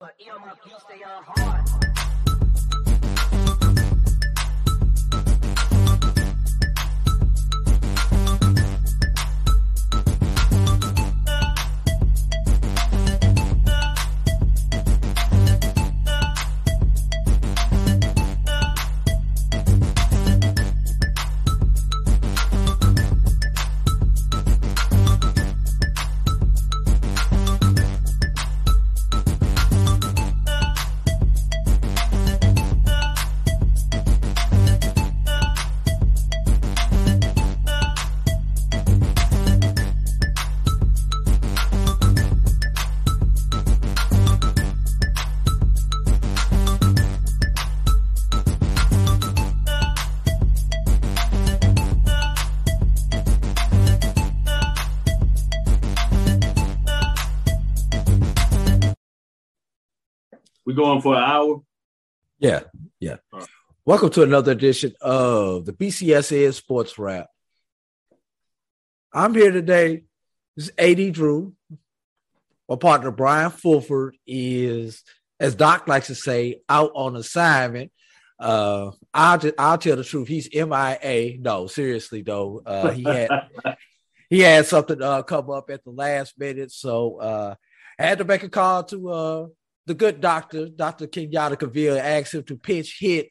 But earmuff, you stay on hard. Going for an hour? Yeah, yeah. Welcome to another edition of the BCSN Sports Wrap. I'm here today. This is AD Drew. My partner Brian Fulford is, as Doc likes to say, out on assignment. Uh, I'll just, I'll tell the truth. He's MIA. No, seriously though. Uh, he had he had something uh, come up at the last minute, so uh, I had to make a call to uh, the good doctor, Dr. Kenyatta Cavill, asked him to pitch hit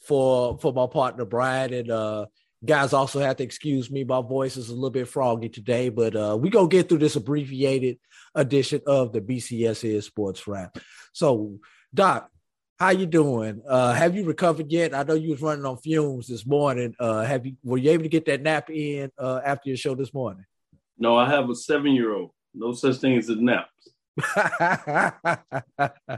for for my partner Brian. And uh guys also have to excuse me. My voice is a little bit froggy today, but uh we gonna get through this abbreviated edition of the BCSN Sports Wrap. So, Doc, how you doing? Uh have you recovered yet? I know you was running on fumes this morning. Uh have you were you able to get that nap in uh after your show this morning? No, I have a seven year old. No such thing as a nap.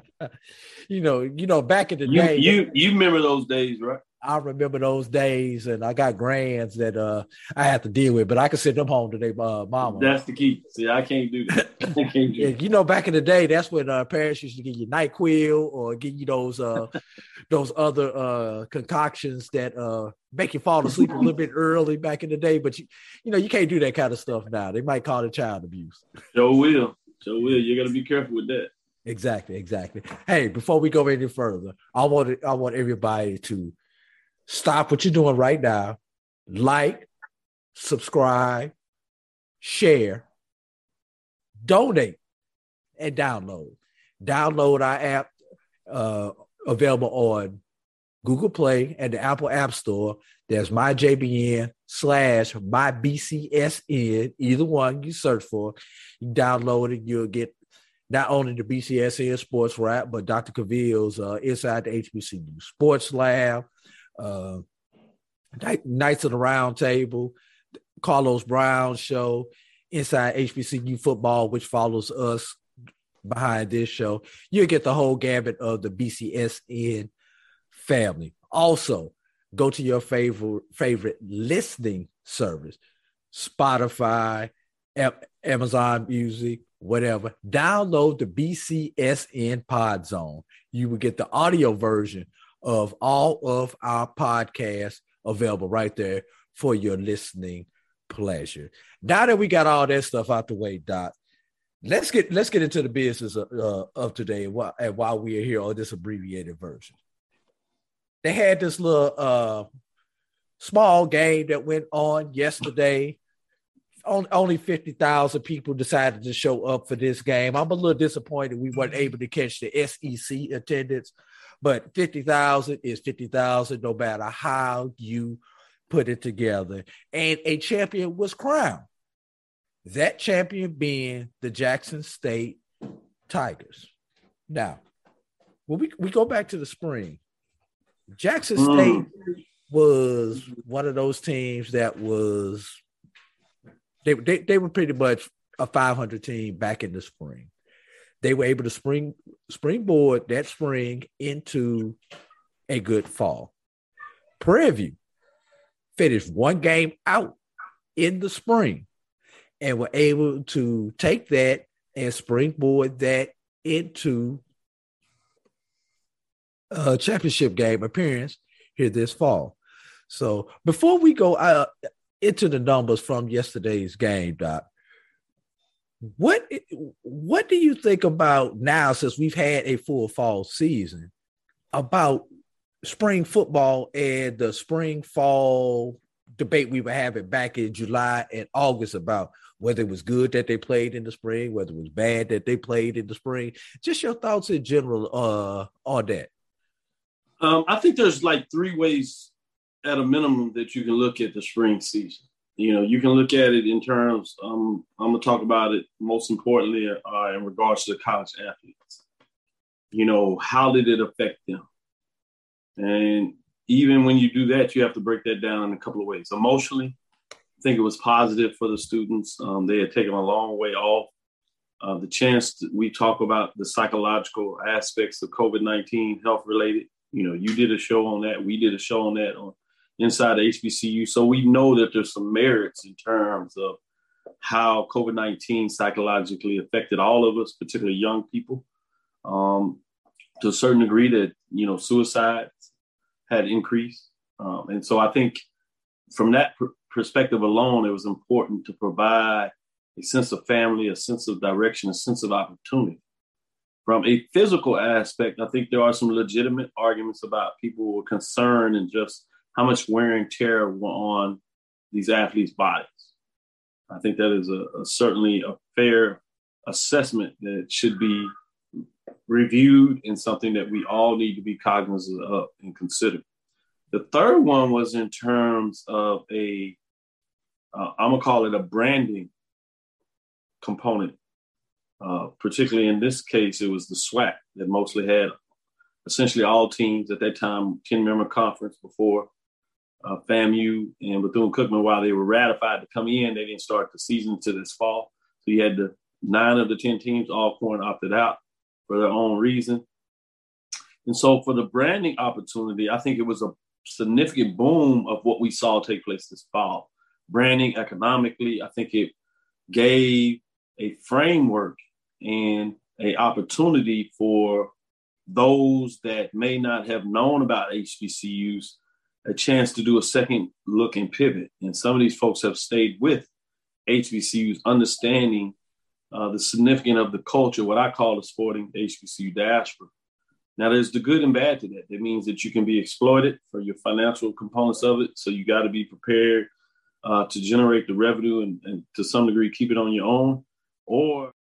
you know, you know, back in the You day, you you remember those days, right? I remember those days, and I got grands that uh I have to deal with, but I can send them home to their uh, mama. That's the key. See, I can't do that. I can't do Yeah, that. you know, back in the day, that's when uh, parents used to give you Nyquil or give you those uh those other uh concoctions that uh make you fall asleep a little bit early back in the day. But you you know, you can't do that kind of stuff now. They might call it child abuse. Joe will. Joe will. You gotta be careful with that. Exactly, exactly. Hey, before we go any further, I want I want everybody to stop what you're doing right now, like, subscribe, share, donate, and download. Download our app uh, available on Google Play and the Apple App Store. There's my JBN slash my BCSN. Either one you search for, you download it, you'll get not only the BCSN Sports Wrap, but Dr. Cavill's uh, Inside the HBCU Sports Lab, uh, Knight- Knights of the Round Table, Carlos Brown Show, Inside HBCU Football, which follows us behind this show. You'll get the whole gamut of the BCSN family. Also, go to your favorite favorite listening service, Spotify, Amazon Music, whatever. Download the BCSN Pod Zone. You will get the audio version of all of our podcasts available right there for your listening pleasure. Now that we got all that stuff out the way, Doc, let's get let's get into the business of, uh, of today and why, and we are here on this abbreviated version. They had this little uh, small game that went on yesterday. On- Only 50,000 people decided to show up for this game. I'm a little disappointed we weren't able to catch the SEC attendance, but 50,000 is 50,000 no matter how you put it together. And a champion was crowned. That champion being the Jackson State Tigers. Now, when we, we go back to the spring, Jackson Mm. State was one of those teams that was they, they they were pretty much a 500 team back in the spring. They were able to spring springboard that spring into a good fall. Prairie View finished one game out in the spring and were able to take that and springboard that into a championship game appearance here this fall. So before we go uh, into the numbers from yesterday's game, Doc, What what do you think about now since we've had a full fall season about spring football and the spring fall debate we were having back in July and August about whether it was good that they played in the spring, whether it was bad that they played in the spring. Just your thoughts in general uh, on that. Um, I think there's like three ways at a minimum that you can look at the spring season. You know, you can look at it in terms. Um, I'm gonna talk about it most importantly uh, in regards to the college athletes. You know, how did it affect them? And even when you do that, you have to break that down in a couple of ways. Emotionally, I think it was positive for the students. Um, they had taken a long way off. Uh, the chance we talk about the psychological aspects of COVID 19 health related. You know, you did a show on that. We did a show on that on inside HBCU. So we know that there's some merits in terms of how COVID 19 psychologically affected all of us, particularly young people. Um, to a certain degree, that, you know, suicides had increased. Um, and so I think from that pr- perspective alone, it was important to provide a sense of family, a sense of direction, a sense of opportunity. From a physical aspect, I think there are some legitimate arguments about people concerned and just how much wear and tear were on these athletes' bodies. I think that is a, a certainly a fair assessment that should be reviewed and something that we all need to be cognizant of and consider. The third one was in terms of a, am uh, gonna call it a branding component. Uh, particularly in this case, it was the SWAC that mostly had essentially all teams at that time, 10 member conference before uh, FAMU and Bethune Cookman, while they were ratified to come in, they didn't start the season to this fall. So you had the nine of the 10 teams, all Alcorn opted out for their own reason. And so for the branding opportunity, I think it was a significant boom of what we saw take place this fall. Branding economically, I think it gave a framework and a opportunity for those that may not have known about HBCUs a chance to do a second look and pivot. And some of these folks have stayed with HBCUs, understanding uh, the significance of the culture, what I call the sporting HBCU diaspora. Now, there's the good and bad to that. That means that you can be exploited for your financial components of it. So you got to be prepared uh, to generate the revenue and, and to some degree keep it on your own. Or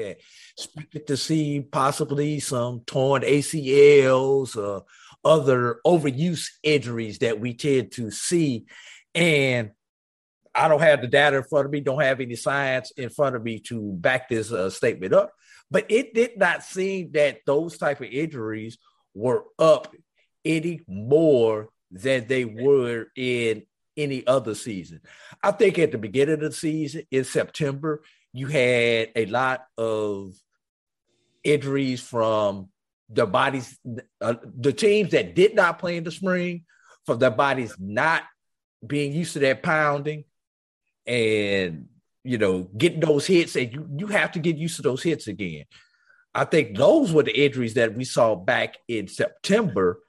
that expected to see possibly some torn ACLs or other overuse injuries that we tend to see. And I don't have the data in front of me, don't have any science in front of me to back this uh, statement up. But it did not seem that those type of injuries were up any more than they were in any other season. I think at the beginning of the season in September, you had a lot of injuries from the bodies, uh, the teams that did not play in the spring, from their bodies not being used to that pounding and you know getting those hits. And you you have to get used to those hits again. I think those were the injuries that we saw back in september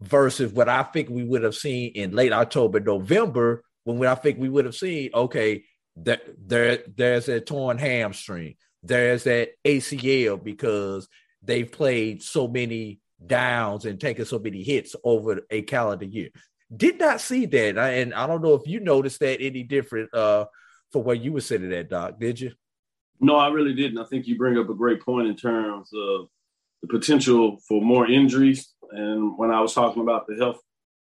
versus what i think we would have seen in late october november when i think we would have seen okay that there there's a torn hamstring there's that acl because they've played so many downs and taken so many hits over a calendar year did not see that, and I don't know if you noticed that any different uh, for where you were sitting at, Doc. Did you? No, I really didn't. I think you bring up a great point in terms of the potential for more injuries. And when I was talking about the health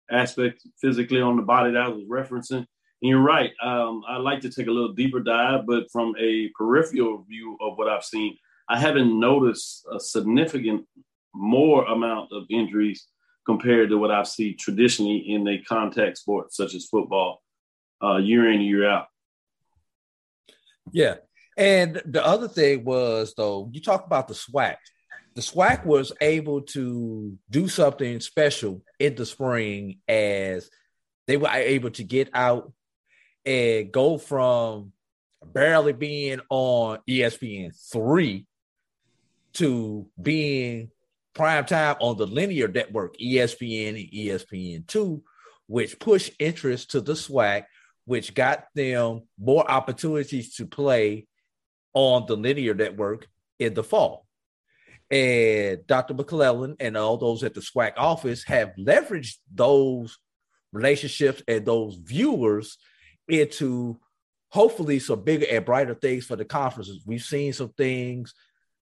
aspect physically on the body that I was referencing, and you're right. Um, I'd like to take a little deeper dive, but from a peripheral view of what I've seen, I haven't noticed a significant more amount of injuries compared to what I've seen traditionally in a contact sport such as football, uh, year in year out. Yeah, and the other thing was though you talk about the SWAC. The SWAC was able to do something special in the spring as they were able to get out and go from barely being on ESPN three to being prime time on the linear network, ESPN and ESPN2, which pushed interest to the SWAC, which got them more opportunities to play on the linear network in the fall. And Dr. McClelland and all those at the SWAC office have leveraged those relationships and those viewers into hopefully some bigger and brighter things for the conferences. We've seen some things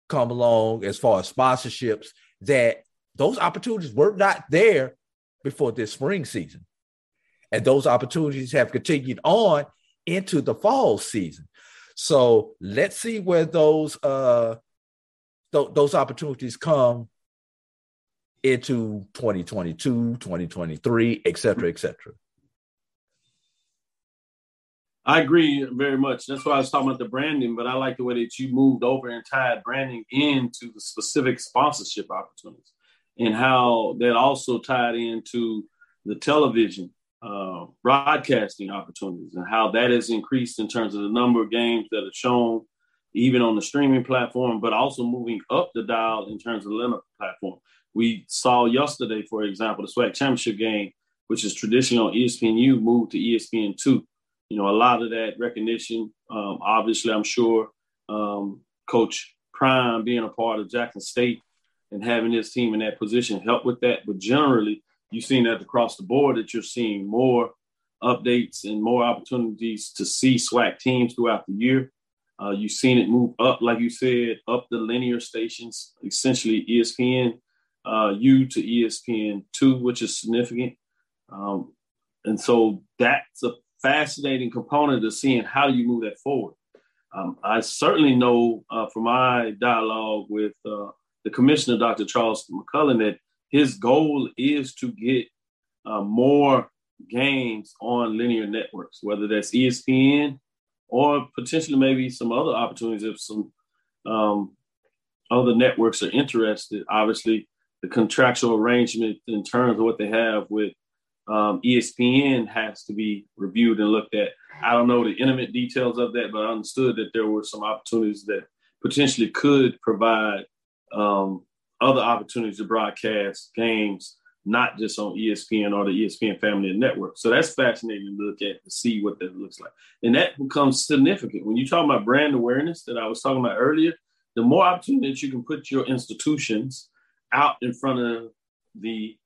come along as far as sponsorships that those opportunities were not there before this spring season. And those opportunities have continued on into the fall season. So let's see where those uh th- those opportunities come into 2022, 2023, et cetera, et cetera. I agree very much. That's why I was talking about the branding, but I like the way that you moved over and tied branding into the specific sponsorship opportunities and how that also tied into the television uh, broadcasting opportunities and how that has increased in terms of the number of games that are shown even on the streaming platform, but also moving up the dial in terms of the linear platform. We saw yesterday, for example, the SWAC championship game, which is traditional on ESPNU, moved to ESPN2. You know, a lot of that recognition, um, obviously, I'm sure um, Coach Prime being a part of Jackson State and having his team in that position helped with that. But generally, you've seen that across the board that you're seeing more updates and more opportunities to see SWAC teams throughout the year. Uh, you've seen it move up, like you said, up the linear stations, essentially ESPN uh, U to ESPN two, which is significant. Um, and so that's a fascinating component of seeing how you move that forward. Um, I certainly know uh, from my dialogue with uh, the commissioner, Dr. Charles McClelland, that his goal is to get uh, more games on linear networks, whether that's ESPN or potentially maybe some other opportunities if some um, other networks are interested. Obviously, the contractual arrangement in terms of what they have with um, ESPN has to be reviewed and looked at. I don't know the intimate details of that, but I understood that there were some opportunities that potentially could provide um, other opportunities to broadcast games, not just on ESPN or the ESPN family of networks. So that's fascinating to look at to see what that looks like. And that becomes significant. When you talk about brand awareness that I was talking about earlier, the more opportunities you can put your institutions out in front of the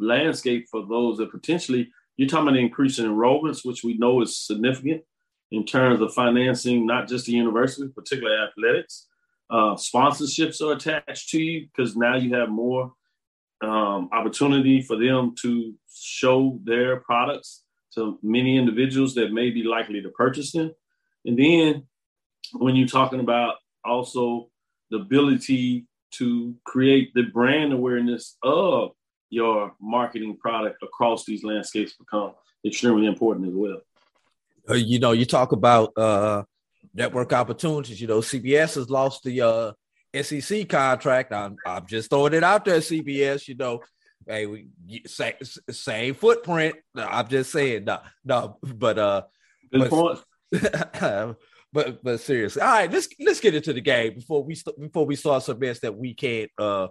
landscape for those that potentially you're talking about increasing enrollments, which we know is significant in terms of financing, not just the university, particularly athletics, uh, sponsorships are attached to you because now you have more um, opportunity for them to show their products to many individuals that may be likely to purchase them. And then when you're talking about also the ability to create the brand awareness of your marketing product across these landscapes become extremely important as well. Uh, you know, you talk about uh, network opportunities. You know, CBS has lost the uh, SEC contract. I'm, I'm just throwing it out there, CBS. You know, hey, we same, same footprint. I'm just saying, no, no, but uh, point. but but seriously, all right, let's let's get into the game before we before we start some mess that we can't uh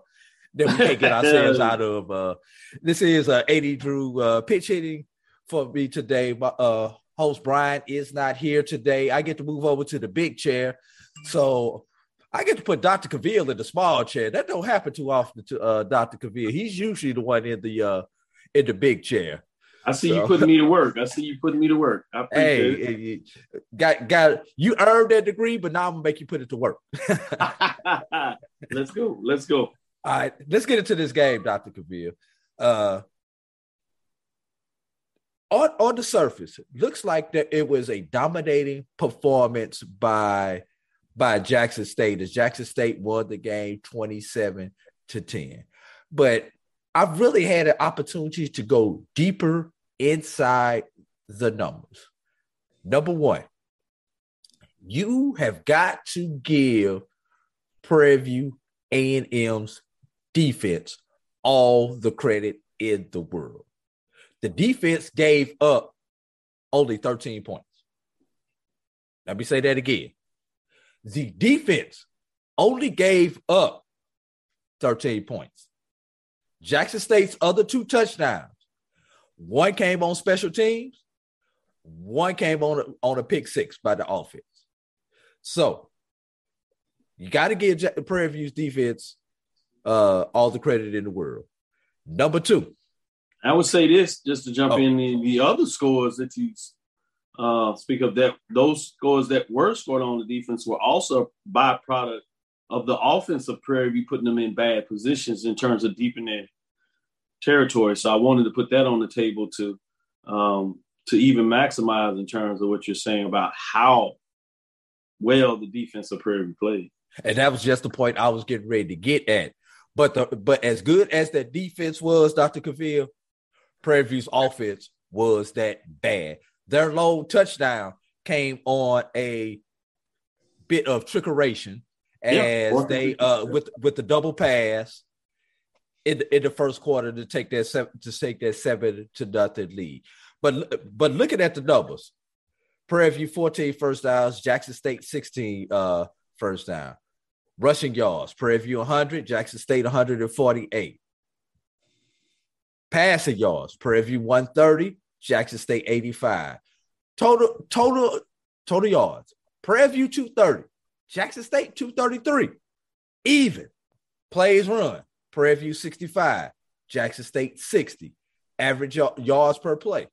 that we can't get ourselves out of. Uh, this is uh, 80 Drew uh, pitch hitting for me today. My, uh, host Brian is not here today. I get to move over to the big chair. So I get to put Dr. Cavill in the small chair. That don't happen too often to uh, Dr. Cavill. He's usually the one in the uh, in the big chair. I see so. you putting me to work. I see you putting me to work. I appreciate hey, it. got got you earned that degree, but now I'm gonna make you put it to work. let's go. Let's go. All right, let's get into this game, Dr. Cavill. Uh, on, on the surface, looks like that it was a dominating performance by by Jackson State as Jackson State won the game 27 to 10. But I've really had an opportunity to go deeper inside the numbers. Number one, you have got to give Prairie View A&M's defense all the credit in the world. The defense gave up only 13 points. Let me say that again. The defense only gave up 13 points. Jackson State's other two touchdowns, one came on special teams, one came on a, on a pick six by the offense. So You got to give Prairie View's defense uh, all the credit in the world. Number two, I would say this just to jump Oh. in the, the other scores that you uh, speak of that those scores that were scored on the defense were also a byproduct of the offense of Prairie View putting them in bad positions in terms of deepening their territory. So I wanted to put that on the table to um, to even maximize in terms of what you're saying about how well the defense of Prairie View played. and that was just the point I was getting ready to get at. But the but as good as that defense was, Dr. Cavill, Prairie View's offense was that bad. Their low touchdown came on a bit of trickeration Yeah, as fourth and they uh with with the double pass in the, in the first quarter to take that seven to take that seven to nothing lead. But but looking at the numbers, Prairie View 14 first downs, Jackson State 16 uh first down. Rushing yards, Prairie View 100, Jackson State 148. Passing yards, Prairie View 130, Jackson State 85. Total total total yards, Prairie View 230, Jackson State 233. Even plays run, Prairie View 65, Jackson State 60. Average y- yards per play,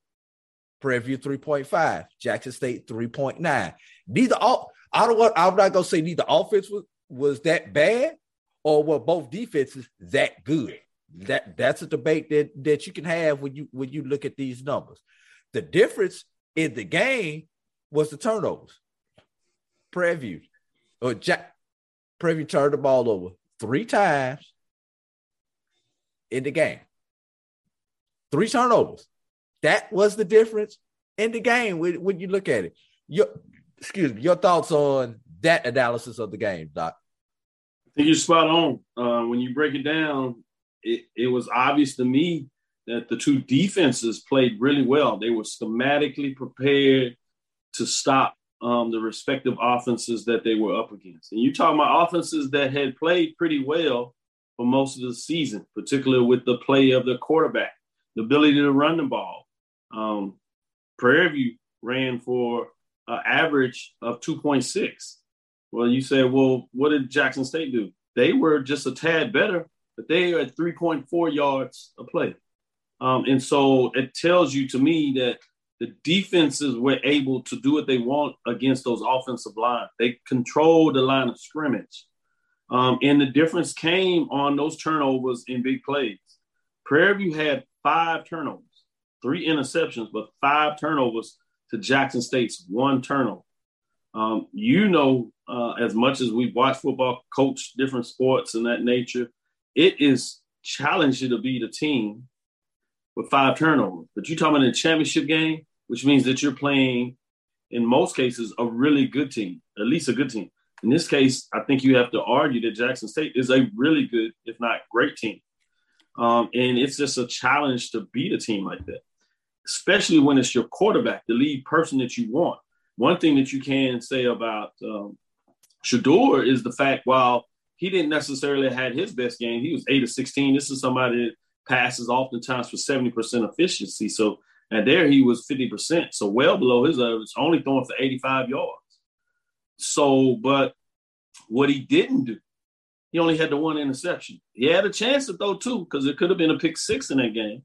Prairie View 3.5, Jackson State 3.9. Neither all I don't want I'm not gonna say neither offense was, was that bad or were both defenses that good. That that's a debate that, that you can have when you when you look at these numbers. The difference in the game was the turnovers. Prairie View or uh, Jack Prairie View turned the ball over three times in the game. Three turnovers. That was the difference in the game when, when you look at it. Your excuse me, your thoughts on that analysis of the game, Doc. I think you're spot on. Uh, when you break it down, it, it was obvious to me that the two defenses played really well. They were schematically prepared to stop um, the respective offenses that they were up against. And you're talking about offenses that had played pretty well for most of the season, particularly with the play of the quarterback, the ability to run the ball. Um, Prairie View ran for an average of 2.6. Well, you said, well, what did Jackson State do? They were just a tad better, but they are at 3.4 yards a play. Um, and so it tells you to me that the defenses were able to do what they want against those offensive lines. They controlled the line of scrimmage. Um, and the difference came on those turnovers in big plays. Prairie View had five turnovers, three interceptions, but five turnovers to Jackson State's one turnover. Um, you know, uh, as much as we watch football, coach different sports and that nature, it is challenging to beat a team with five turnovers. But you're talking about a championship game, which means that you're playing, in most cases, a really good team, at least a good team. In this case, I think you have to argue that Jackson State is a really good, if not great team. Um, and it's just a challenge to beat a team like that, especially when it's your quarterback, the lead person that you want. One thing that you can say about um, Shedeur is the fact while he didn't necessarily had his best game, he was eight of sixteen. This is somebody that passes oftentimes for seventy percent efficiency. So and there he was fifty percent, so well below his average, only throwing for eighty-five yards. So, but what he didn't do, he only had the one interception. He had a chance to throw two because it could have been a pick six in that game,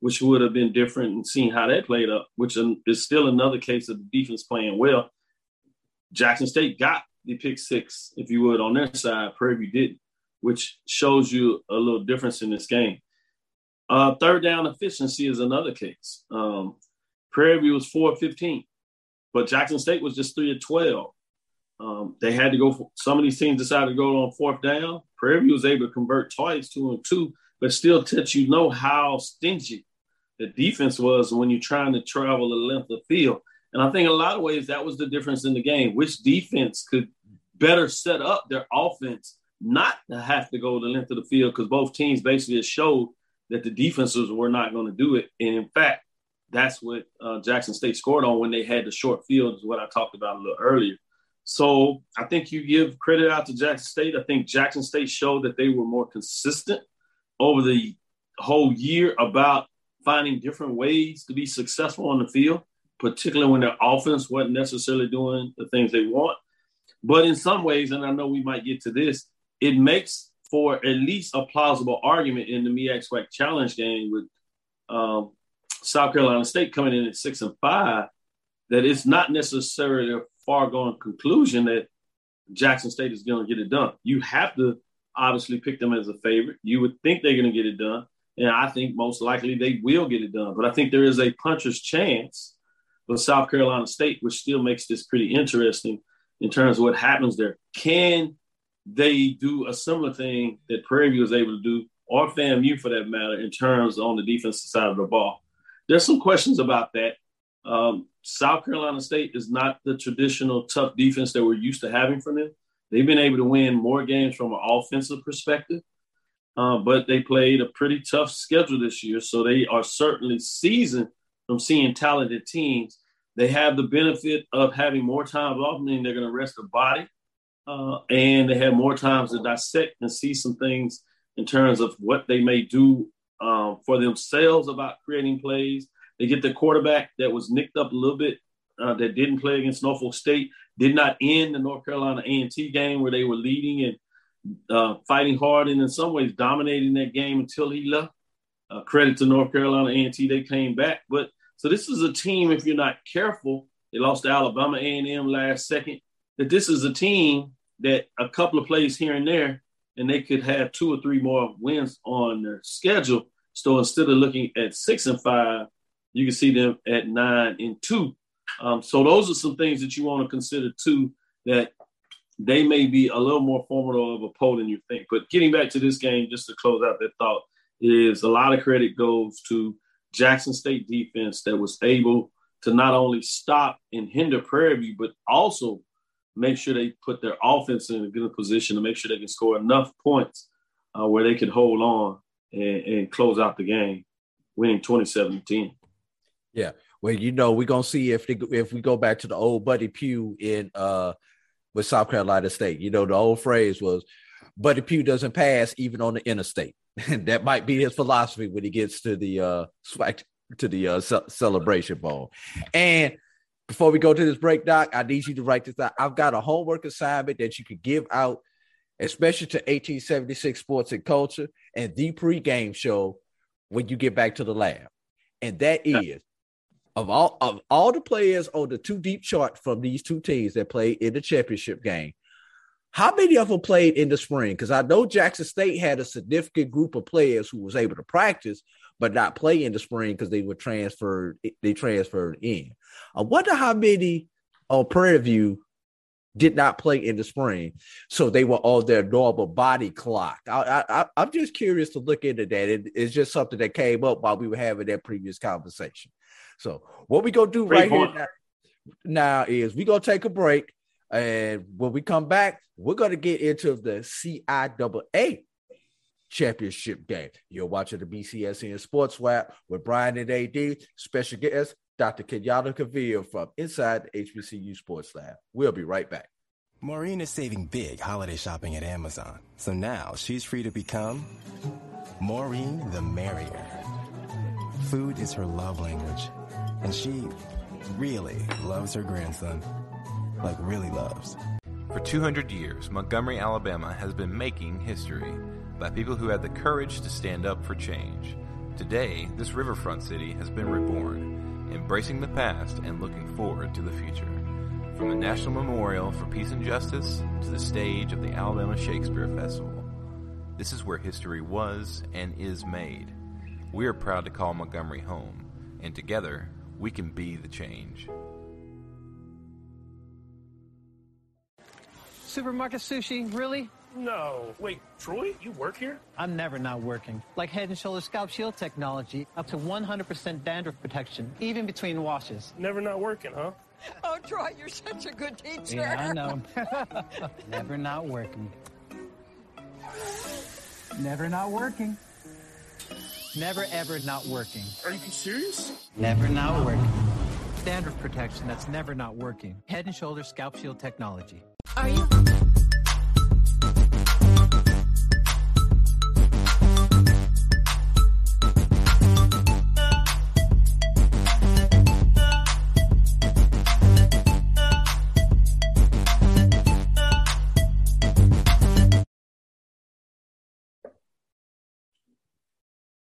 which would have been different and seeing how that played up, which is still another case of the defense playing well. Jackson State got the pick six, if you would, on their side. Prairie didn't, which shows you a little difference in this game. Uh, third down efficiency is another case. Um, Prairie View was 4 of 15, but Jackson State was just 3 of 12. Um, they had to go for some of these teams decided to go on fourth down. Prairie View was able to convert twice, two and two, but still lets you know how stingy the defense was when you're trying to travel the length of the field. And I think in a lot of ways that was the difference in the game. Which defense could better set up their offense not to have to go the length of the field because both teams basically showed that the defenses were not going to do it. And in fact, that's what uh, Jackson State scored on when they had the short field, is what I talked about a little earlier. So I think you give credit out to Jackson State. I think Jackson State showed that they were more consistent over the whole year about finding different ways to be successful on the field, particularly when their offense wasn't necessarily doing the things they want. But in some ways, and I know we might get to this, it makes for at least a plausible argument in the MEAC challenge game with um, South Carolina State coming in at six and five, that it's not necessarily a far gone conclusion that Jackson State is going to get it done. You have to obviously pick them as a favorite. You would think they're going to get it done. And I think most likely they will get it done. But I think there is a puncher's chance for South Carolina State, which still makes this pretty interesting in terms of what happens there. Can they do a similar thing that Prairie View was able to do, or FAMU for that matter, in terms on the defensive side of the ball? There's some questions about that. Um, South Carolina State is not the traditional tough defense that we're used to having from them. They've been able to win more games from an offensive perspective, uh, but they played a pretty tough schedule this year. So they are certainly seasoned from seeing talented teams. They have the benefit of having more time off, meaning they're going to rest their body, uh, and they have more times to dissect and see some things in terms of what they may do um, for themselves about creating plays. They get the quarterback that was nicked up a little bit, uh, that didn't play against Norfolk State, did not end the North Carolina A&T game where they were leading and uh, fighting hard and in some ways dominating that game until he left. Uh, credit to North Carolina A&T, they came back. But so this is a team, if you're not careful, they lost to Alabama A&M last second, that this is a team that a couple of plays here and there, and they could have two or three more wins on their schedule. So instead of looking at six and five, you can see them at nine and two. Um, so those are some things that you want to consider too, that they may be a little more formidable of a poll than you think. But getting back to this game, just to close out that thought, is a lot of credit goes to Jackson State defense that was able to not only stop and hinder Prairie View, but also make sure they put their offense in a good position to make sure they can score enough points uh, where they could hold on and, and close out the game, winning 2017. Yeah. Well, you know, we're gonna see if they, if we go back to the old Buddy Pough in uh with South Carolina State. You know, the old phrase was Buddy Pough doesn't pass even on the interstate. And that might be his philosophy when he gets to the uh to the uh, ce- Celebration Bowl. And before we go to this break, Doc, I need you to write this out. I've got a homework assignment that you could give out, especially to 1876 Sports and Culture and the pregame show when you get back to the lab. And that is of all of all the players on the two deep chart from these two teams that played in the championship game, how many of them played in the spring? Because I know Jackson State had a significant group of players who was able to practice but not play in the spring because they were transferred. They transferred in. I wonder how many on Prairie View did not play in the spring, so they were on their normal body clock. I, I, I'm just curious to look into that. It, it's just something that came up while we were having that previous conversation. So what we gonna do Great right point. here now, now is we gonna take a break, and when we come back, we're gonna get into the CIAA championship game. You're watching the BCSN Sports Wrap with Brian and AD, special guest Dr. Kenyatta Cavill from inside the HBCU Sports Lab. We'll be right back. Maureen is saving big holiday shopping at Amazon, so now she's free to become Maureen the Merrier. Food is her love language and she really loves her grandson. Like, really loves. For 200 years, Montgomery, Alabama has been making history by people who had the courage to stand up for change. Today, this riverfront city has been reborn, embracing the past and looking forward to the future. From the National Memorial for Peace and Justice to the stage of the Alabama Shakespeare Festival, this is where history was and is made. We are proud to call Montgomery home, and together we can be the change. Supermarket sushi, really? No. Wait, Troy, you work here? I'm never not working. Like Head and Shoulders Scalp Shield technology, up to 100% dandruff protection, even between washes. Never not working, huh? Oh, Troy, you're such a good teacher. Yeah, I know. never not working. Never not working. Never ever not working. Are you serious? Never not working. Dandruff protection that's never not working. Head and Shoulders Scalp Shield technology. Are you?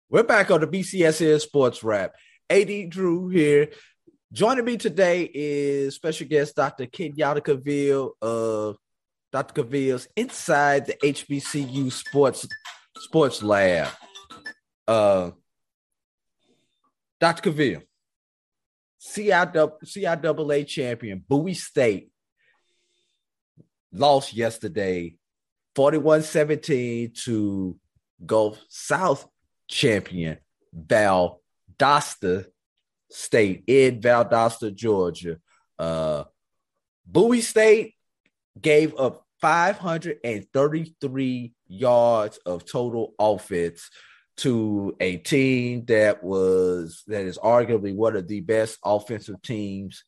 We're back on the BCSN Sports Wrap. AD Drew here, Joining me today is special guest Dr. Kenyatta Cavill of Dr. Cavill's Inside the HBCU Sports Sports Lab. Uh, Dr. Cavill, CIAA, champion, Bowie State lost yesterday 41 17 to Gulf South champion Val Valdosta State in Valdosta, Georgia. Uh, Bowie State gave up 533 yards of total offense to a team that was that is arguably one of the best offensive teams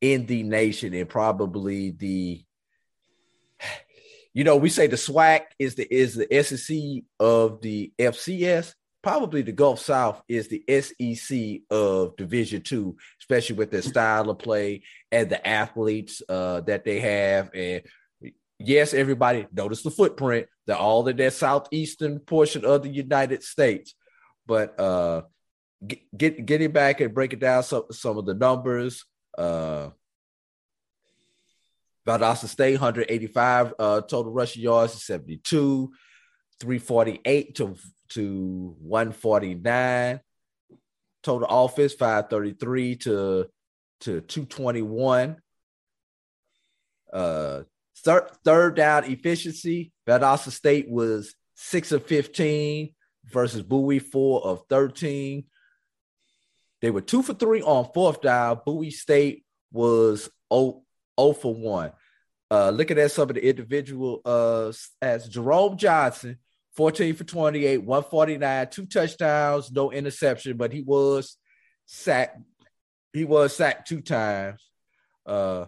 in the nation and probably the you know we say the SWAC is the is the SEC of the FCS probably the Gulf South is the SEC of Division Two, especially with their style of play and the athletes uh, that they have. And yes, everybody notice the footprint. They're all in that southeastern portion of the United States. But uh, get, get getting back and breaking down some some of the numbers. Uh, Valdosta State 185 uh, total rushing yards, 72, 348 to to 149. Total offense 533 to to 221. Uh third third down efficiency, Valdosta State was 6 of 15 versus Bowie 4 of 13. They were 2 for 3 on fourth down. Bowie State was 0, 0 for 1. Uh, looking at some of the individual uh, as Jerome Johnson 14 for 28, 149, two touchdowns, no interception, but he was sacked. He was sacked two times. Uh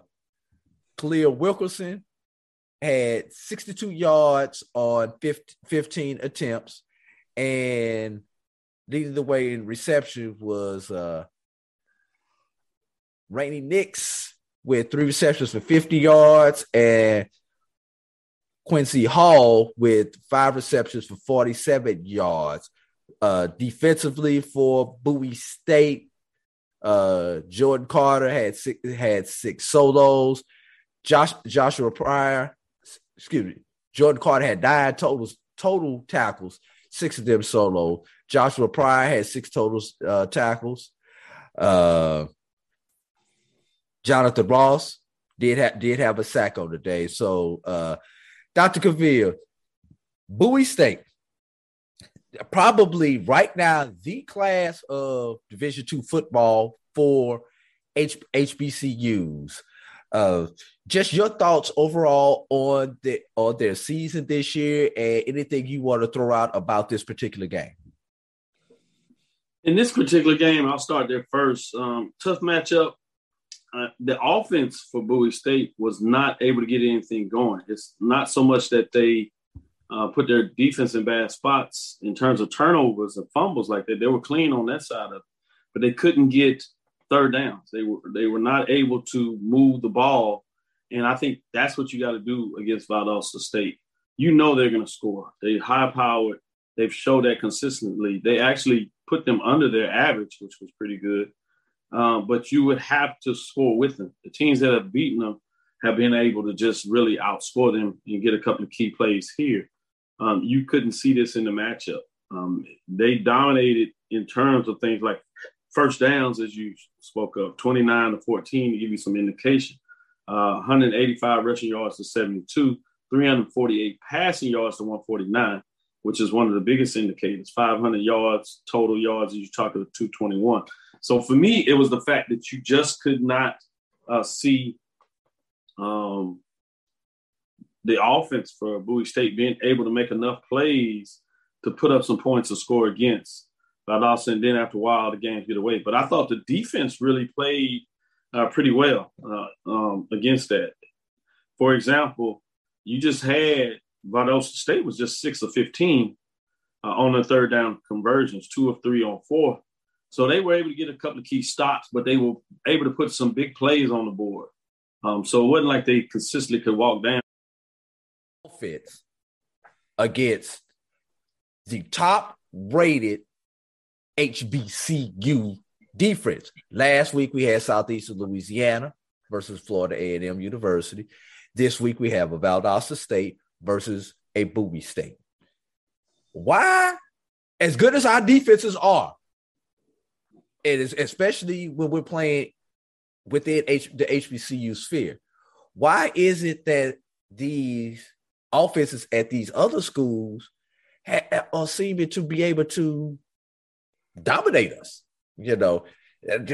Khalil Wilkerson had 62 yards on 15 attempts, and leading the way in reception was uh Rainey Nix with three receptions for 50 yards, and Quincy Hall with five receptions for 47 yards. Uh, defensively for Bowie State, uh, Jordan Carter had six had six solos. Josh Joshua Pryor, excuse me, Jordan Carter had nine totals total tackles, six of them solo. Joshua Pryor had six total uh, tackles. Uh, Jonathan Ross did have did have a sack on the day. So uh, Dr. Cavill, Bowie State, probably right now the class of Division two football for H- HBCUs. Uh, just your thoughts overall on the on their season this year, and anything you want to throw out about this particular game. In this particular game, I'll start there first. Um, tough matchup uh, the offense for Bowie State was not able to get anything going. It's not so much that they uh, put their defense in bad spots in terms of turnovers and fumbles like that. They were clean on that side of it, but they couldn't get third downs. They were they were not able to move the ball, and I think that's what you got to do against Valdosta State. You know they're going to score. They're high powered. They've showed that consistently. They actually put them under their average, which was pretty good. Um, but you would have to score with them. The teams that have beaten them have been able to just really outscore them and get a couple of key plays here. Um, you couldn't see this in the matchup. Um, they dominated in terms of things like first downs, as you spoke of, 29 to 14 to give you some indication. Uh, 185 rushing yards to 72, 348 passing yards to 149, which is one of the biggest indicators. 500 yards, total yards, as you talk about 221. So for me, it was the fact that you just could not uh, see um, the offense for Bowie State being able to make enough plays to put up some points to score against. But also, and then after a while, the games get away. But I thought the defense really played uh, pretty well uh, um, against that. For example, you just had Valdosta State was just six of 15 uh, on the third down conversions, two of three on four. So they were able to get a couple of key stops, but they were able to put some big plays on the board. Um, so it wasn't like they consistently could walk down. Fits against the top rated HBCU defense. Last week we had Southeastern Louisiana versus Florida A&M University. This week we have a Valdosta State versus a Bowie State. Why? As good as our defenses are, it is especially when we're playing within H, the HBCU sphere. Why is it that these offenses at these other schools ha- are seeming to be able to dominate us? You know,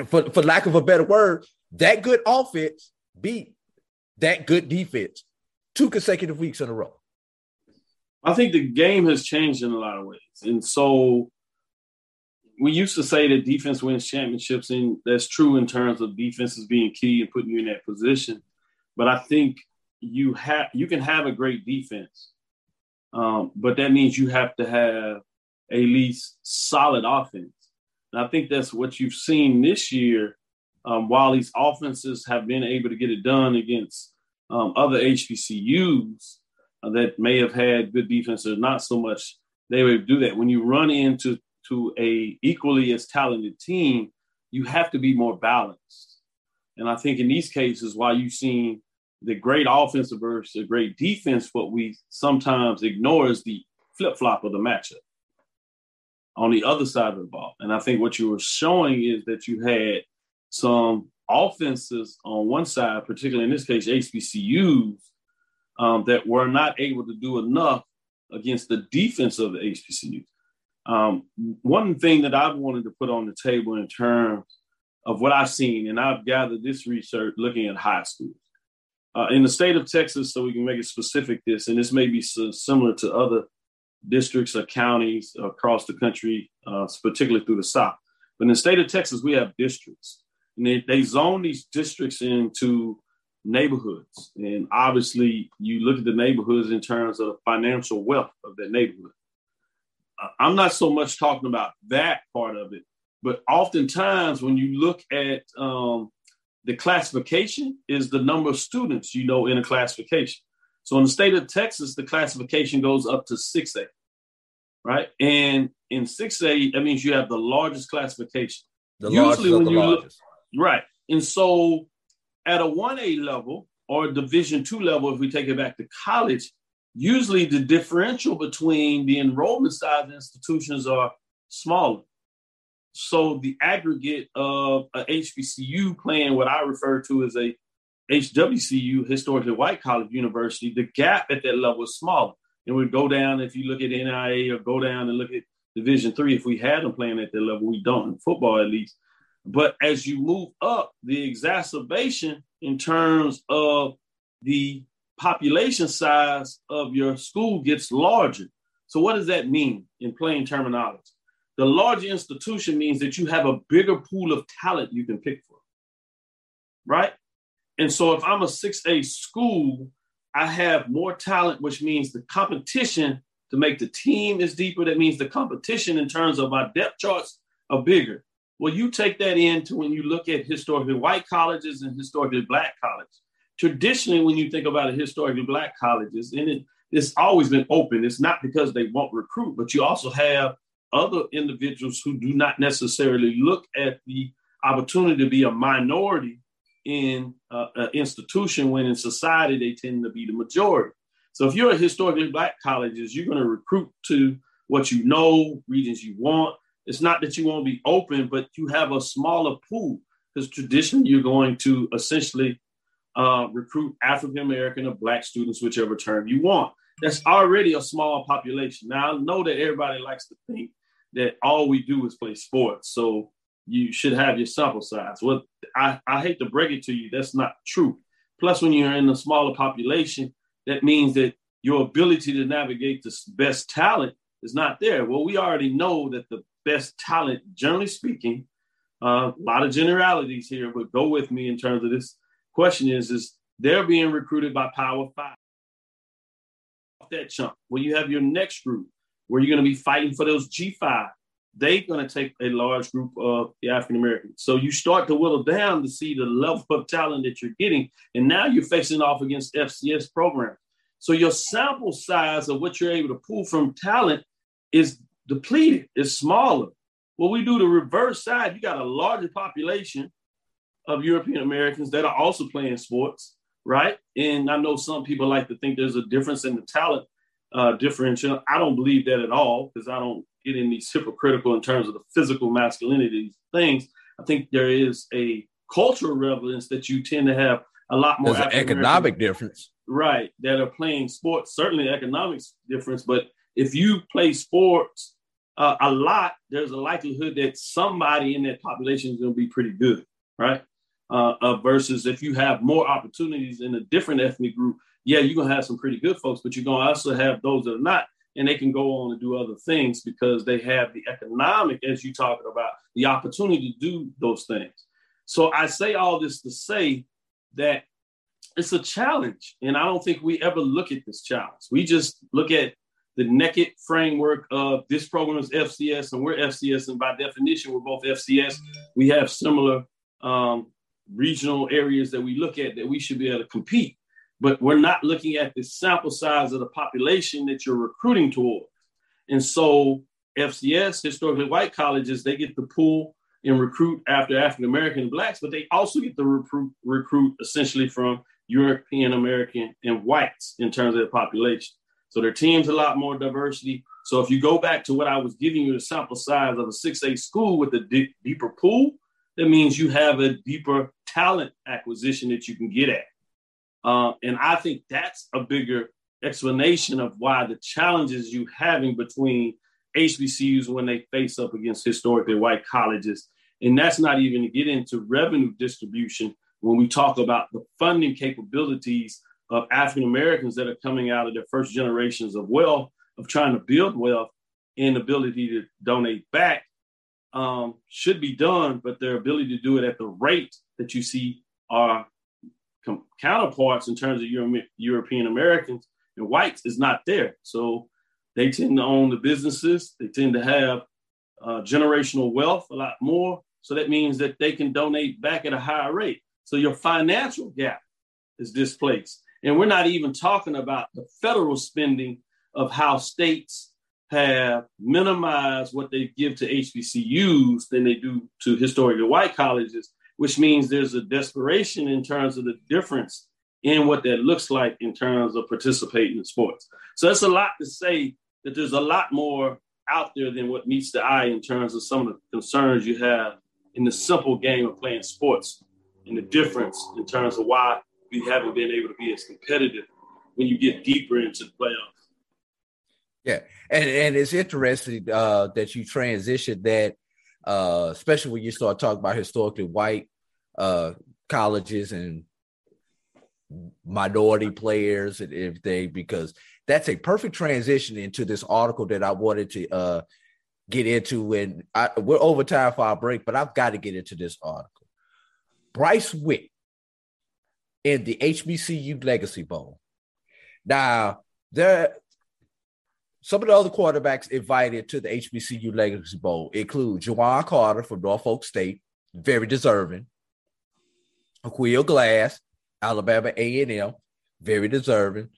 for, for lack of a better word, that good offense beat that good defense two consecutive weeks in a row. I think the game has changed in a lot of ways. And so we used to say that defense wins championships, and that's true in terms of defenses being key and putting you in that position. But I think you have you can have a great defense, um, but that means you have to have at least solid offense. And I think that's what you've seen this year. Um, while these offenses have been able to get it done against um, other HBCUs, that may have had good defenses, not so much, they would do that. When you run into to a equally as talented team, you have to be more balanced. And I think in these cases, while you've seen the great offensive versus the great defense, what we sometimes ignore is the flip flop of the matchup on the other side of the ball. And I think what you were showing is that you had some offenses on one side, particularly in this case, HBCUs, um, that were not able to do enough against the defense of the HBCUs. Um, one thing that I've wanted to put on the table in terms of what I've seen, and I've gathered this research looking at high schools. Uh, in the state of Texas, so we can make it specific this, and this may be so similar to other districts or counties across the country, uh, particularly through the South. But in the state of Texas, we have districts, and they, they zone these districts into neighborhoods. And obviously, you look at the neighborhoods in terms of the financial wealth of that neighborhood. I'm not so much talking about that part of it, but oftentimes when you look at um, the classification, is the number of students you know in a classification. So in the state of Texas, the classification goes up to 6A, right? And in 6A, that means you have the largest classification. The Usually when you largest. look, right. And so at a 1A level or division two level, if we take it back to college, usually the differential between the enrollment size institutions are smaller. So the aggregate of a HBCU playing what I refer to as a HWCU, historically white college university, the gap at that level is smaller. It would go down if you look at NAIA or go down and look at Division three. If we had them playing at that level, we don't in football at least. But as you move up, the exacerbation in terms of the population size of your school gets larger. So, what does that mean in plain terminology? The larger institution means that you have a bigger pool of talent you can pick from, right? And so, if I'm a 6A school, I have more talent, which means the competition to make the team is deeper. That means the competition in terms of my depth charts are bigger. Well, you take that into when you look at historically white colleges and historically black colleges. Traditionally, when you think about historically black colleges, and it, it's always been open. It's not because they won't recruit, but you also have other individuals who do not necessarily look at the opportunity to be a minority in uh, an institution when in society they tend to be the majority. So if you're a historically black colleges, you're going to recruit to what you know, regions you want, it's not that you won't be open, but you have a smaller pool because traditionally you're going to essentially uh, recruit African American or Black students, whichever term you want. That's already a small population. Now I know that everybody likes to think that all we do is play sports, so you should have your sample size. Well, I, I hate to break it to you, that's not true. Plus, when you're in a smaller population, that means that your ability to navigate the best talent is not there. Well, we already know that the best talent, generally speaking. Uh, a lot of generalities here, but go with me in terms of this question is, is they're being recruited by Power Five. Off That chunk. When you have your next group, where you're going to be fighting for those G5, they're going to take a large group of the African Americans. So you start to whittle down to see the level of talent that you're getting. And now you're facing off against FCS programs. So your sample size of what you're able to pull from talent is depleted, it's smaller. What we do the reverse side, you got a larger population of European Americans that are also playing sports, right? And I know some people like to think there's a difference in the talent uh, differential. I don't believe that at all because I don't get in these hypocritical in terms of the physical masculinity things. I think there is a cultural relevance that you tend to have a lot more an economic difference. right that are playing sports certainly economics difference but if you play sports uh, a lot there's a likelihood that somebody in that population is going to be pretty good right uh, uh, versus if you have more opportunities in a different ethnic group yeah you're going to have some pretty good folks but you're going to also have those that are not and they can go on and do other things because they have the economic as you're talking about the opportunity to do those things so i say all this to say that it's a challenge. And I don't think we ever look at this challenge. We just look at the naked framework of this program is FCS and we're FCS. And by definition, we're both FCS. We have similar um, regional areas that we look at that we should be able to compete. But we're not looking at the sample size of the population that you're recruiting towards. And so FCS, historically white colleges, they get the pool and recruit after African American blacks, but they also get to recruit recruit essentially from European American and whites in terms of the population. So their team's a lot more diversity. So if you go back to what I was giving you the sample size of a 6A school with a deeper pool, that means you have a deeper talent acquisition that you can get at. Uh, and I think that's a bigger explanation of why the challenges you having between HBCUs when they face up against historically white colleges. And that's not even to get into revenue distribution when we talk about the funding capabilities of African Americans that are coming out of their first generations of wealth, of trying to build wealth and ability to donate back um, should be done, but their ability to do it at the rate that you see our com- counterparts in terms of Euro- European Americans and whites is not there. So they tend to own the businesses. They tend to have uh, generational wealth a lot more. So that means that they can donate back at a higher rate. So your financial gap is displaced. And we're not even talking about the federal spending of how states have minimized what they give to HBCUs than they do to historically white colleges, which means there's a desperation in terms of the difference in what that looks like in terms of participating in sports. So that's a lot to say that there's a lot more out there than what meets the eye in terms of some of the concerns you have in the simple game of playing sports and the difference in terms of why we haven't been able to be as competitive when you get deeper into the playoffs. Yeah, and and it's interesting uh, that you transition that, uh, especially when you start talking about historically white uh, colleges and minority players and everything, because that's a perfect transition into this article that I wanted to uh, get into. When I, we're over time for our break, but I've got to get into this article. Bryce Witt in the HBCU Legacy Bowl. Now, there some of the other quarterbacks invited to the HBCU Legacy Bowl include Juwan Carter from Norfolk State, very deserving. Aqeel Glass, Alabama A&M, very deserving.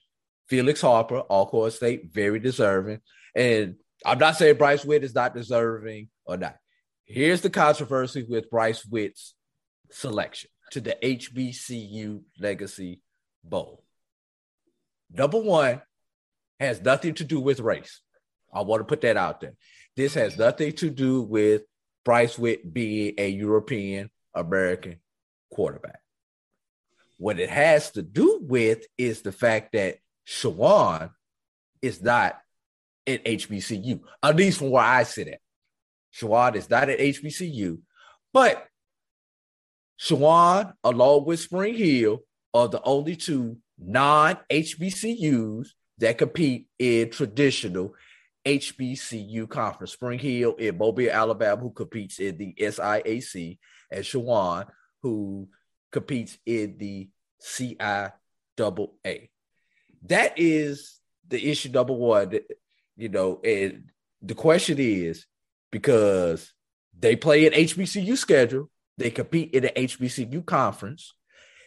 Felix Harper, Alcorn State, very deserving. And I'm not saying Bryce Witt is not deserving or not. Here's the controversy with Bryce Witt's selection to the HBCU Legacy Bowl. Number one has nothing to do with race. I want to put that out there. This has nothing to do with Bryce Witt being a European American quarterback. What it has to do with is the fact that Chowan is not at HBCU, at least from where I sit at. Chowan is not at HBCU, but Chowan, along with Spring Hill, are the only two non HBCUs that compete in traditional HBCU conference. Spring Hill in Mobile, Alabama, who competes in the SIAC, and Chowan, who competes in the CIAA. That is the issue number one. You know, and the question is because they play an HBCU schedule, they compete in the HBCU conference.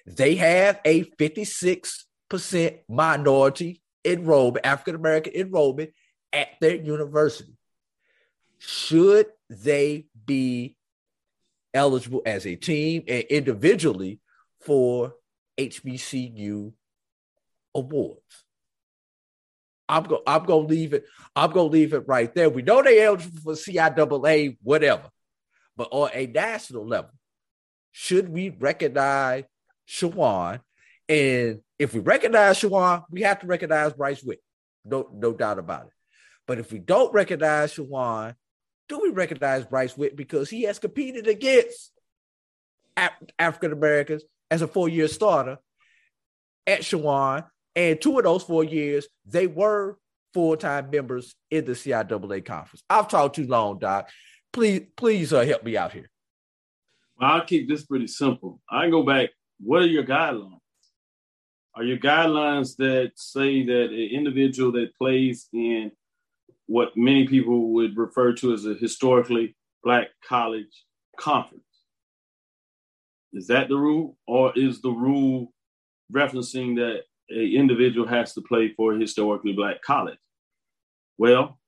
They have a 56% minority enrollment, African American enrollment at their university. should they be eligible as a team and individually for HBCU awards? I'm go I'm gonna leave it. I'm gonna leave it right there. We know they eligible for CIAA, whatever, but on a national level, should we recognize Chowan? And if we recognize Chowan, we have to recognize Bryce Witt. No, no doubt about it. But if we don't recognize Chowan, do we recognize Bryce Witt because he has competed against Af- African Americans as a four-year starter at Shawan, and two of those four years they were full-time members in the CIAA conference. I've talked too long, Doc. Please, please uh, help me out here. I'll keep this pretty simple. I go back. What are your guidelines? Are your guidelines that say that an individual that plays in what many people would refer to as a historically black college conference. Is that the rule, or is the rule referencing that an individual has to play for a historically black college? Well,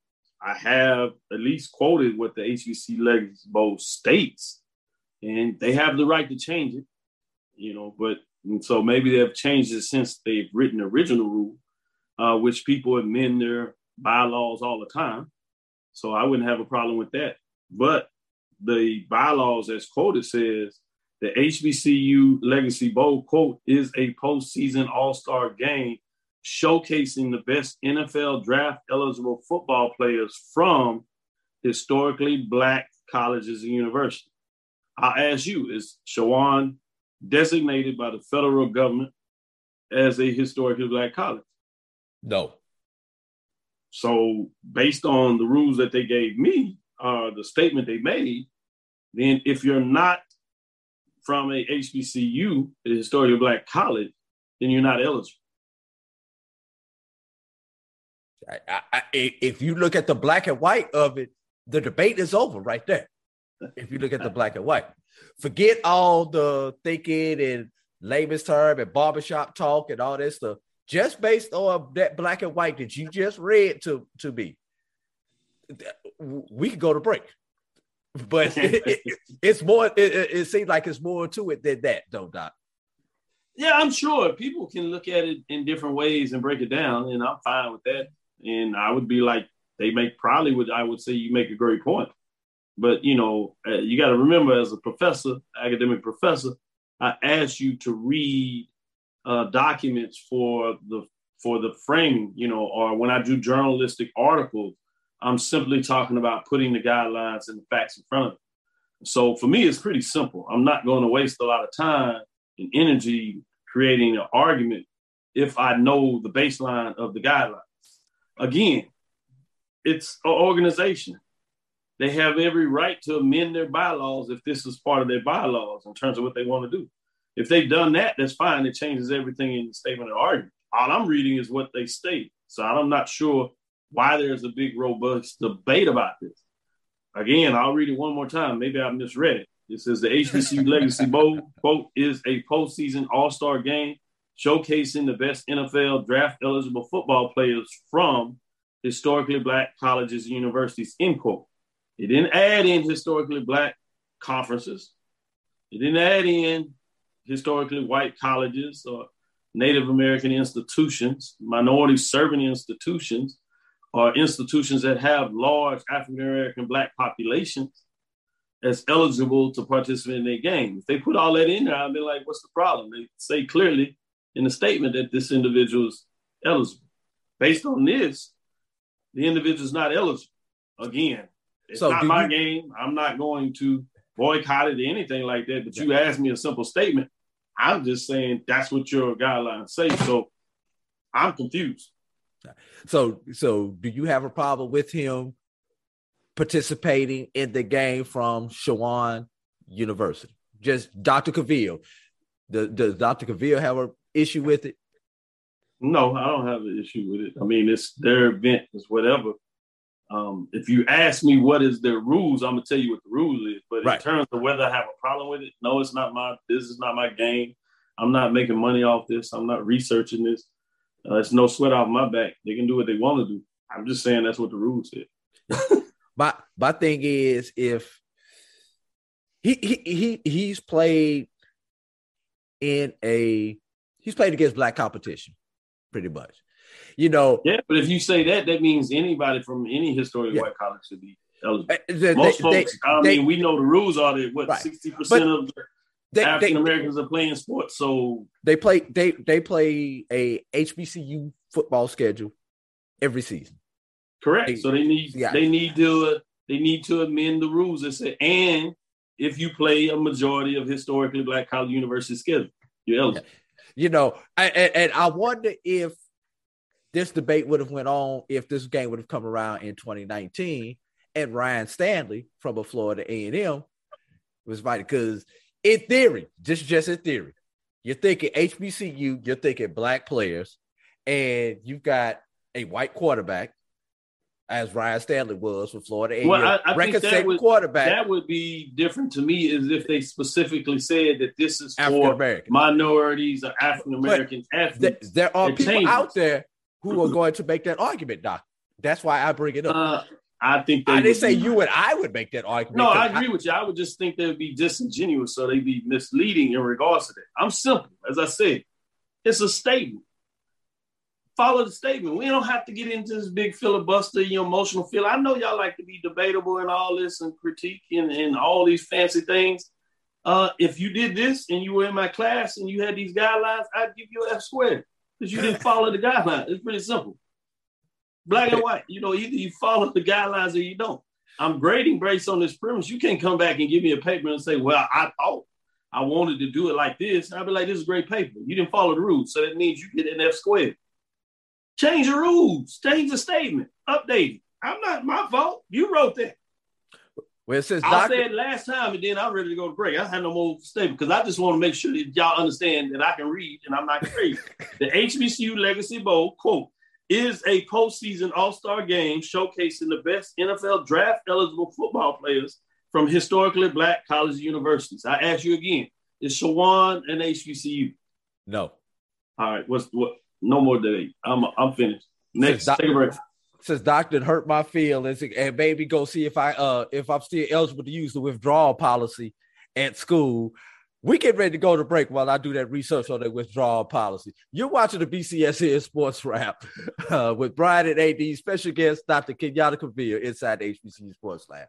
I have at least quoted what the HBC Legacy Bowl states, and they have the right to change it, you know, but so maybe they've changed it since they've written the original rule, uh, which people amend their bylaws all the time. So I wouldn't have a problem with that. But the bylaws, as quoted, says the HBCU Legacy Bowl, quote, is a postseason all star game showcasing the best NFL draft eligible football players from historically black colleges and universities. I'll ask you, is Chowan designated by the federal government as a historically black college? No. So, based on the rules that they gave me, uh, the statement they made, then if you're not from a HBCU, a historically black college, then you're not eligible. I, I, if you look at the black and white of it, the debate is over right there. If you look at the black and white, forget all the thinking and layman's term and barbershop talk and all this stuff just based on that black and white that you just read to to me, we could go to break. But it, it, it's more. It, it, seems like it's more to it than that, though, Doc. Yeah, I'm sure people can look at it in different ways and break it down, and I'm fine with that. And I would be like, they make probably would I would say you make a great point, but you know, uh, you got to remember as a professor, academic professor, I asked you to read uh, documents for the for the framing, you know, or when I do journalistic articles, I'm simply talking about putting the guidelines and the facts in front of them. So for me, it's pretty simple. I'm not going to waste a lot of time and energy creating an argument if I know the baseline of the guidelines. Again, it's an organization. They have every right to amend their bylaws if this is part of their bylaws in terms of what they want to do. If they've done that, that's fine. It changes everything in the statement of argument. All I'm reading is what they state. So I'm not sure why there's a big, robust debate about this. Again, I'll read it one more time. Maybe I misread it. It says the HBCU Legacy Bowl, quote, is a postseason all star game showcasing the best NFL draft eligible football players from historically black colleges and universities, end quote. It didn't add in historically black conferences. It didn't add in historically white colleges or Native American institutions, minority serving institutions, or institutions that have large African American black populations as eligible to participate in their game. If they put all that in there, I'd be like, what's the problem? They say clearly in the statement that this individual is eligible. Based on this, the individual is not eligible. Again, it's so not my you... game. I'm not going to boycott it or anything like that. But you asked me a simple statement. I'm just saying that's what your guidelines say. So I'm confused. So, so do you have a problem with him participating in the game from Chowan University? Just Dr. Cavil. Does, does Dr. Cavil have an issue with it? No, I don't have an issue with it. I mean, it's their event, it's whatever. Um, if you ask me what is their rules, I'm gonna tell you what the rules is. But right. in terms of whether I have a problem with it, no, it's not my. This is not my game. I'm not making money off this. I'm not researching this. Uh, it's no sweat off my back. They can do what they want to do. I'm just saying that's what the rules say. My my thing is if he he he he's played in a he's played against black competition, pretty much. You know, Yeah, but if you say that, that means anybody from any historically Yeah. white college should be eligible. uh, they, Most they- folks, I they- mean, we know the rules are that what Right. sixty percent of they, African Americans are playing sports. So they play they they play a HBCU football schedule every season. correct. So they need yeah. they need to uh, they need to amend the rules and say and if you play a majority of historically black college university schedule, you're eligible. You know, and, and I wonder if this debate would have went on if this game would have come around in 2019 and Ryan Stanley from a Florida A&M was invited because in theory, just just in theory, you're thinking HBCU, you're thinking black players, and you've got a white quarterback, as Ryan Stanley was for Florida Well, I- I think that would- quarterback, That would be different to me is if they specifically said that this is for minorities or African American Th- athletes. there are It people changes. out there who are going to make that argument, Doc. That's why I bring it up. Uh, I think they I didn't say be- you and I would make that argument. No, I agree with you. I would just think they would be disingenuous, so they'd be misleading in regards to that. I'm simple, as I said. It's a statement. Follow the statement. We don't have to get into this big filibuster, you know, emotional feel. I know y'all like to be debatable and all this and critique and, and all these fancy things. Uh, if you did this and you were in my class and you had these guidelines, I'd give you an F squared because you didn't follow the guidelines. It's pretty simple. Black and white. You know, either you follow the guidelines or you don't. I'm grading based on this premise. You can't come back and give me a paper and say, well, I thought I wanted to do it like this. And I'd be like, this is a great paper. You didn't follow the rules. So that means you get an F squared. Change the rules. Change the statement. Update it. I'm not my fault. You wrote that. Well, it says I Doctor. said last time, and then I'm ready to go to break. I had no more statement because I just want to make sure that y'all understand that I can read and I'm not crazy. the HBCU Legacy Bowl, quote, is a postseason all-star game showcasing the best NFL draft eligible football players from historically black college universities. I ask you again, is Chowan an HBCU? no. All right, what's what? No more debate. I'm I'm finished. Next, Doc- take a break. Says doctor hurt my feelings and maybe go see if I uh if I'm still eligible to use the withdrawal policy at school. We get ready to go to break while I do that research on the withdrawal policy. You're watching the BCS BCSN Sports Wrap uh, with Brian and AD, special guest Dr. Kenyatta Cavil inside the HBCU Sports Lab.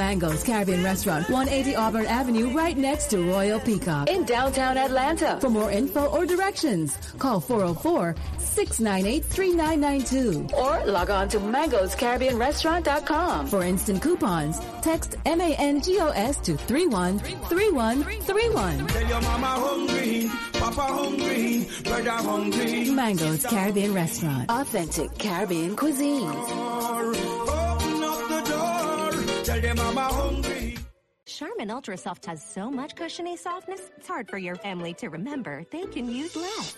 going. Mango's Caribbean Restaurant, 180 Auburn Avenue, right next to Royal Peacock in downtown Atlanta. For more info or directions, call 404 698 3992 or log on to mangoscaribbeanrestaurant.com. For instant coupons, text M-A-N-G-O-S to 313131. Tell your mama hungry, papa hungry, brother hungry. Mango's Caribbean Restaurant, authentic Caribbean cuisines. Tell your mama hungry. Charmin Ultra Soft has so much cushiony softness, it's hard for your family to remember they can use less.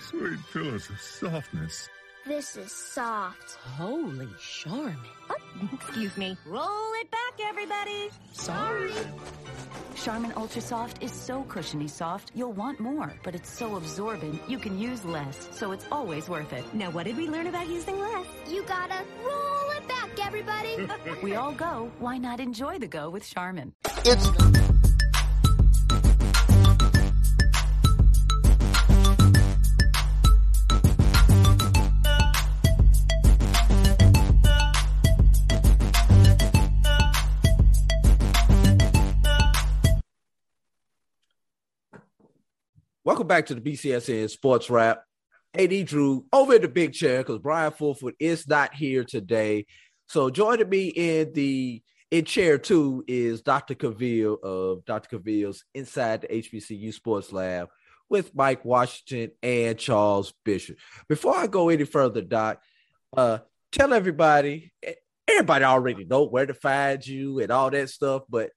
Sweet pillows of softness. This is soft. Holy Charmin. Excuse me. Roll it back, everybody. Sorry. Charmin Ultra Soft is so cushiony soft, you'll want more, but it's so absorbent, you can use less, so it's always worth it. Now, what did we learn about using less? You gotta roll it back, everybody. we all go, why not enjoy the go with Charmin? It's Welcome back to the BCSN Sports Wrap. AD Drew over in the big chair because Brian Fulford is not here today. So joining me in the in chair two is Dr. Cavil of Dr. Cavil's Inside the HBCU Sports Lab with Mike Washington and Charles Bishop. Before I go any further, Doc, uh, tell everybody everybody already know where to find you and all that stuff, but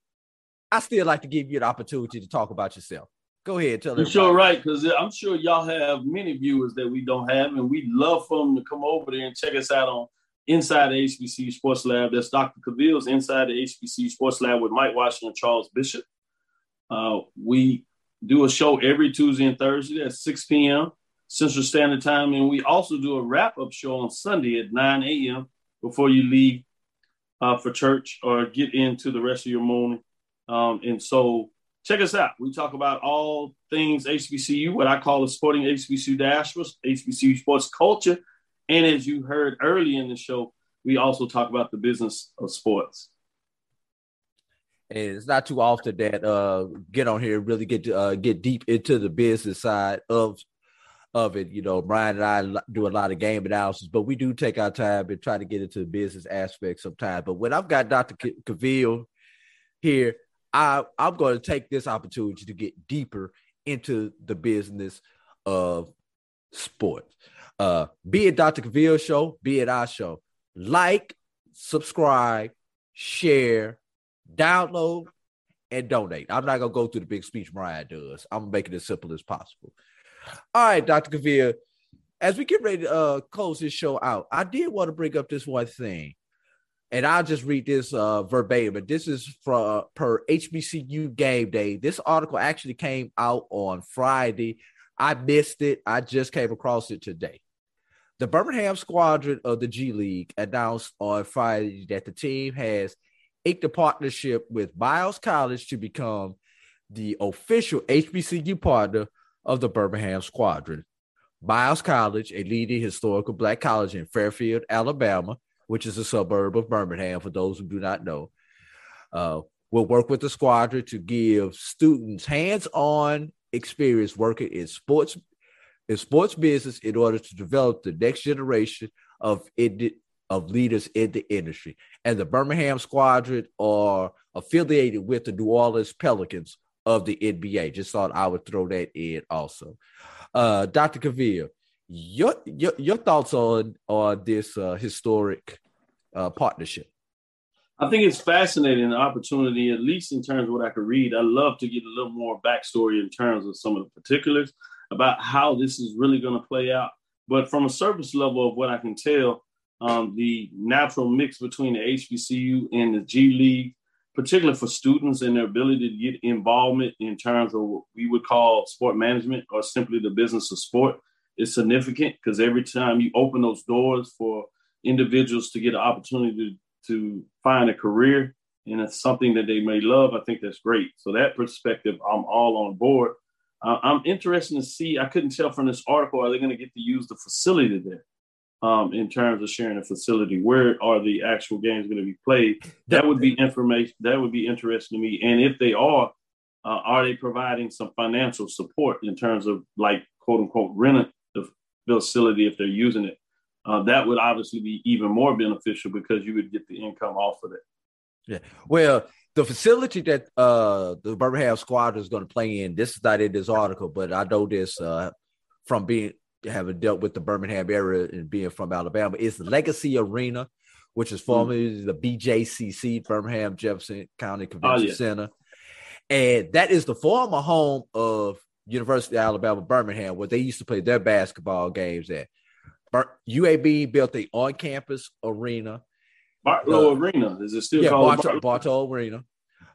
I still like to give you an opportunity to talk about yourself. Go ahead, tell them. You're sure right, because I'm sure y'all have many viewers that we don't have, and we'd love for them to come over there and check us out on Inside the HBCU Sports Lab. That's Dr. Cavil's Inside the HBCU Sports Lab with Mike Washington and Charles Bishop. Uh, we do a show every Tuesday and Thursday at 6 p.m. Central Standard Time, and we also do a wrap-up show on Sunday at 9 a.m. before you leave uh, for church or get into the rest of your morning. Um, and so check us out. We talk about all things HBCU, what I call the sporting HBCU diaspora, HBCU sports culture. And as you heard early in the show, we also talk about the business of sports. And it's not too often that uh get on here really get to, uh, get deep into the business side of of it. You know, Brian and I do a lot of game analysis, but we do take our time and try to get into the business aspect sometimes. But when I've got Dr. Cavil here, I I'm going to take this opportunity to get deeper into the business of sports. Uh, be it Dr. Cavil show, be it our show. Like, subscribe, share, download, and donate. I'm not gonna go through the big speech Mariah does. I'm gonna make it as simple as possible. All right, Dr. Cavil. As we get ready to uh, close this show out, I did want to bring up this one thing, and I'll just read this uh, verbatim. But this is from uh, per HBCU Game Day. This article actually came out on Friday. I missed it. I just came across it today. The Birmingham squadron of the G League announced on Friday that the team has inked a partnership with Miles College to become the official HBCU partner of the Birmingham squadron. Miles College, a leading historical black college in Fairfield, Alabama, which is a suburb of Birmingham, for those who do not know, uh, will work with the squadron to give students hands-on experience working in sports in sports business in order to develop the next generation of of leaders in the industry. And the Birmingham Squadron are affiliated with the New Orleans Pelicans of the NBA. Just thought I would throw that in also. Uh, Dr. Cavil, your, your your thoughts on on this uh, historic uh, partnership? I think it's fascinating the opportunity, at least in terms of what I could read. I love to get a little more backstory in terms of some of the particulars about how this is really going to play out. But from a surface level of what I can tell, um, the natural mix between the HBCU and the G League, particularly for students and their ability to get involvement in terms of what we would call sport management or simply the business of sport, is significant because every time you open those doors for individuals to get an opportunity to, to find a career and it's something that they may love, I think that's great. So that perspective, I'm all on board. Uh, I'm interested to see. I couldn't tell from this article are they going to get to use the facility there um, in terms of sharing a facility? Where are the actual games going to be played? That would be information. That would be interesting to me. And if they are, uh, are they providing some financial support in terms of like quote unquote the facility if they're using it? Uh, that would obviously be even more beneficial because you would get the income off of it. Yeah. Well, the facility that uh the Birmingham squad is going to play in, this is not in this article, but I know this uh from being having dealt with the Birmingham area and being from Alabama, is the Legacy Arena, which is formerly mm. the BJCC, Birmingham Jefferson County Convention oh, yeah. Center. And that is the former home of University of Alabama Birmingham, where they used to play their basketball games at. UAB built a on-campus arena Bartow uh, Arena. Is it still yeah, called Bartow, Bartow Arena?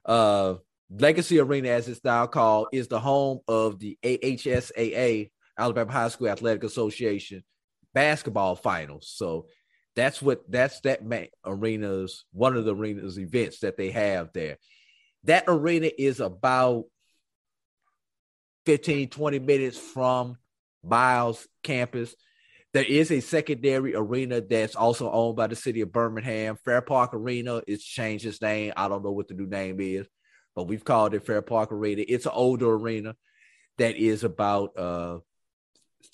Uh, Legacy Arena, as it's now called, is the home of the AHSAA, Alabama High School Athletic Association basketball finals. So that's what that's that arena's one of the arena's events that they have there. That arena is about 15, 20 minutes from Miles campus. There is a secondary arena that's also owned by the city of Birmingham. Fair Park Arena. It's changed its name. I don't know what the new name is, but we've called it Fair Park Arena. It's an older arena that is about uh,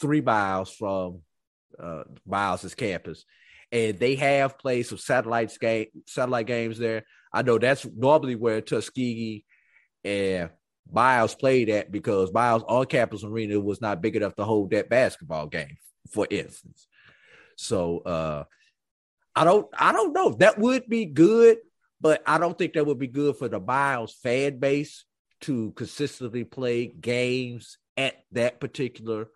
three miles from uh, Miles's campus, and they have played some satellites game satellite games there. I know that's normally where Tuskegee and Miles played at because Miles on campus arena was not big enough to hold that basketball game for instance. So uh, I don't I don't know. That would be good, but I don't think that would be good for the Miles fan base to consistently play games at that particular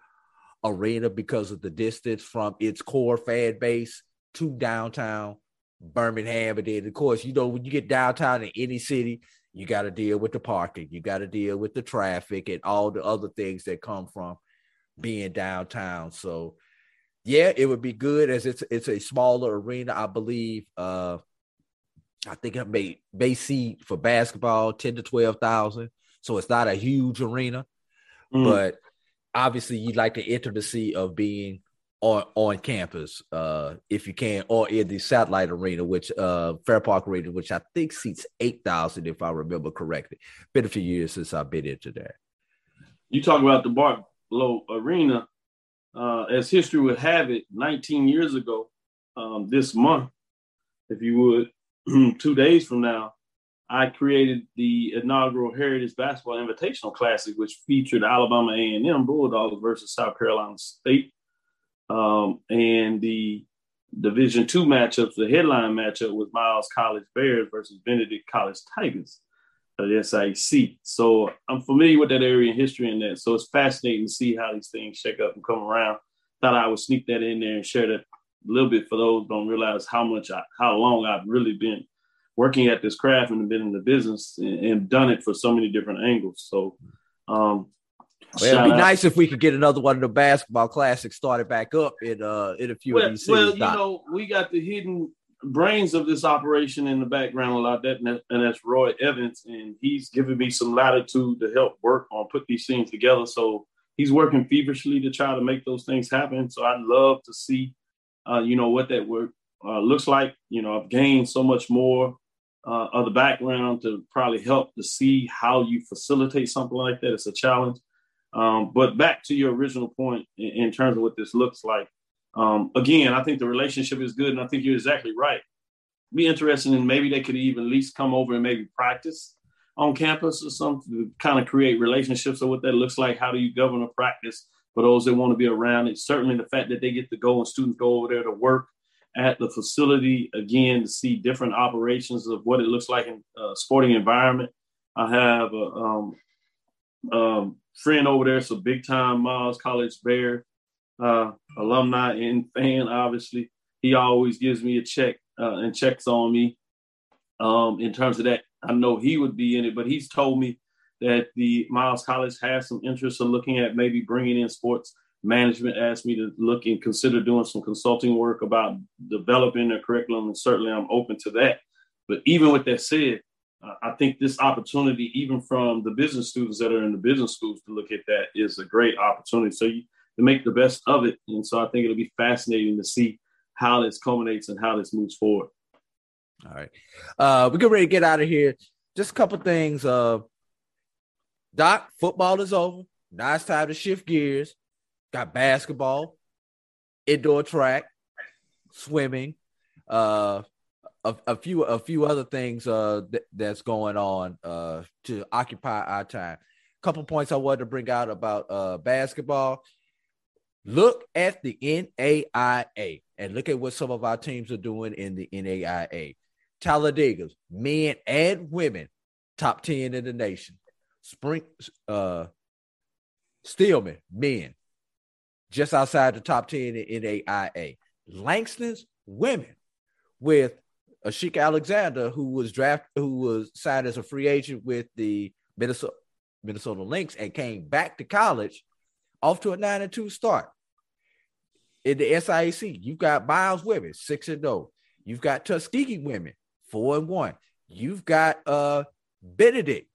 arena because of the distance from its core fan base to downtown Birmingham. And then, of course, you know, when you get downtown in any city, you got to deal with the parking, you got to deal with the traffic and all the other things that come from being downtown. So, yeah, it would be good as it's it's a smaller arena, I believe. Uh, I think i may may seat for basketball ten to twelve thousand, so it's not a huge arena, mm. but obviously you'd like the intimacy of being on on campus uh if you can or in the satellite arena which uh fair park arena which i think seats 8000 if i remember correctly. Been a few years since i've been into that. You talk about the Bartow arena uh as history would have it 19 years ago um this month if you would two days from now I created the inaugural Heritage Basketball Invitational Classic, which featured Alabama A&M Bulldogs versus South Carolina State, um, and the Division two matchups. The headline matchup was Miles College Bears versus Benedict College Tigers, the SIC. So I'm familiar with that area and history in that. So it's fascinating to see how these things shake up and come around. Thought I would sneak that in there and share that a little bit for those don't realize how much I, how long I've really been working at this craft and been in the business and, and done it for so many different angles. So, um, well, it'd be out. nice if we could get another one of the basketball classics started back up in uh in a few well, of these cities. Well, you know, we got the hidden brains of this operation in the background a lot. That and that's Roy Evans, and he's given me some latitude to help work on put these things together. So he's working feverishly to try to make those things happen. So I'd love to see, uh, you know, what that work uh, looks like. You know, I've gained so much more uh, of the background to probably help to see how you facilitate something like that. It's a challenge. Um, but back to your original point in, in terms of what this looks like. Um, again, I think the relationship is good, and I think you're exactly right. Be interested in maybe they could even at least come over and maybe practice on campus or something to kind of create relationships of what that looks like. How do you govern a practice for those that want to be around it? Certainly, the fact that they get to go and students go over there to work at the facility again to see different operations of what it looks like in a sporting environment. I have a um, um, friend over there, so big time Miles College Bear uh, alumni and fan. Obviously, he always gives me a check uh, and checks on me. Um, in terms of that, I know he would be in it, but he's told me that the Miles College has some interest in looking at maybe bringing in sports management asked me to look and consider doing some consulting work about developing their curriculum, and certainly I'm open to that. But even with that said, I think this opportunity, even from the business students that are in the business schools, to look at that is a great opportunity. So you to make the best of it, and so I think it'll be fascinating to see how this culminates and how this moves forward. All right, uh, we get ready to get out of here. Just a couple things. Uh, Doc, football is over. Now it's time to shift gears got basketball, indoor track, swimming, uh, a, a few a few other things uh, th- that's going on uh, to occupy our time. A couple points I wanted to bring out about uh, basketball. Look at the NAIA and look at what some of our teams are doing in the NAIA. Talladega's men and women, top 10 in the nation. Spring uh Stillman, men, just outside the top 10 in NAIA. Langston's women with Ashika Alexander, who was drafted, who was signed as a free agent with the Minnesota Minnesota Lynx and came back to college, off to a nine and two start. In the SIAC, you've got Miles women six and zero. Oh. You've got Tuskegee women four and one. You've got uh Benedict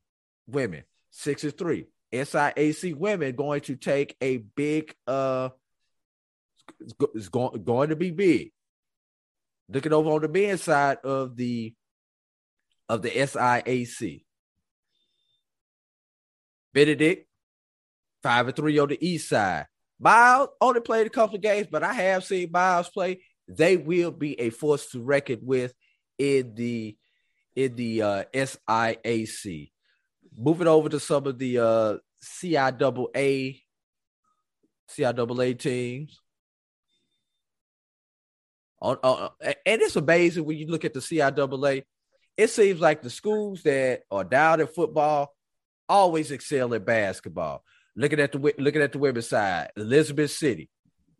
women six and three. SIAC women going to take a big uh it's going going to be big. Looking over on the men's side of the of the SIAC. Benedict, five and three on the east side. Miles only played a couple of games, but I have seen Miles play. They will be a force to reckon with in the in the uh, SIAC. Moving over to some of the uh, CIAA, CIAA teams. On, on, and it's amazing when you look at the CIAA. It seems like the schools that are down at football always excel at basketball. Looking at the looking at the women's side, Elizabeth City.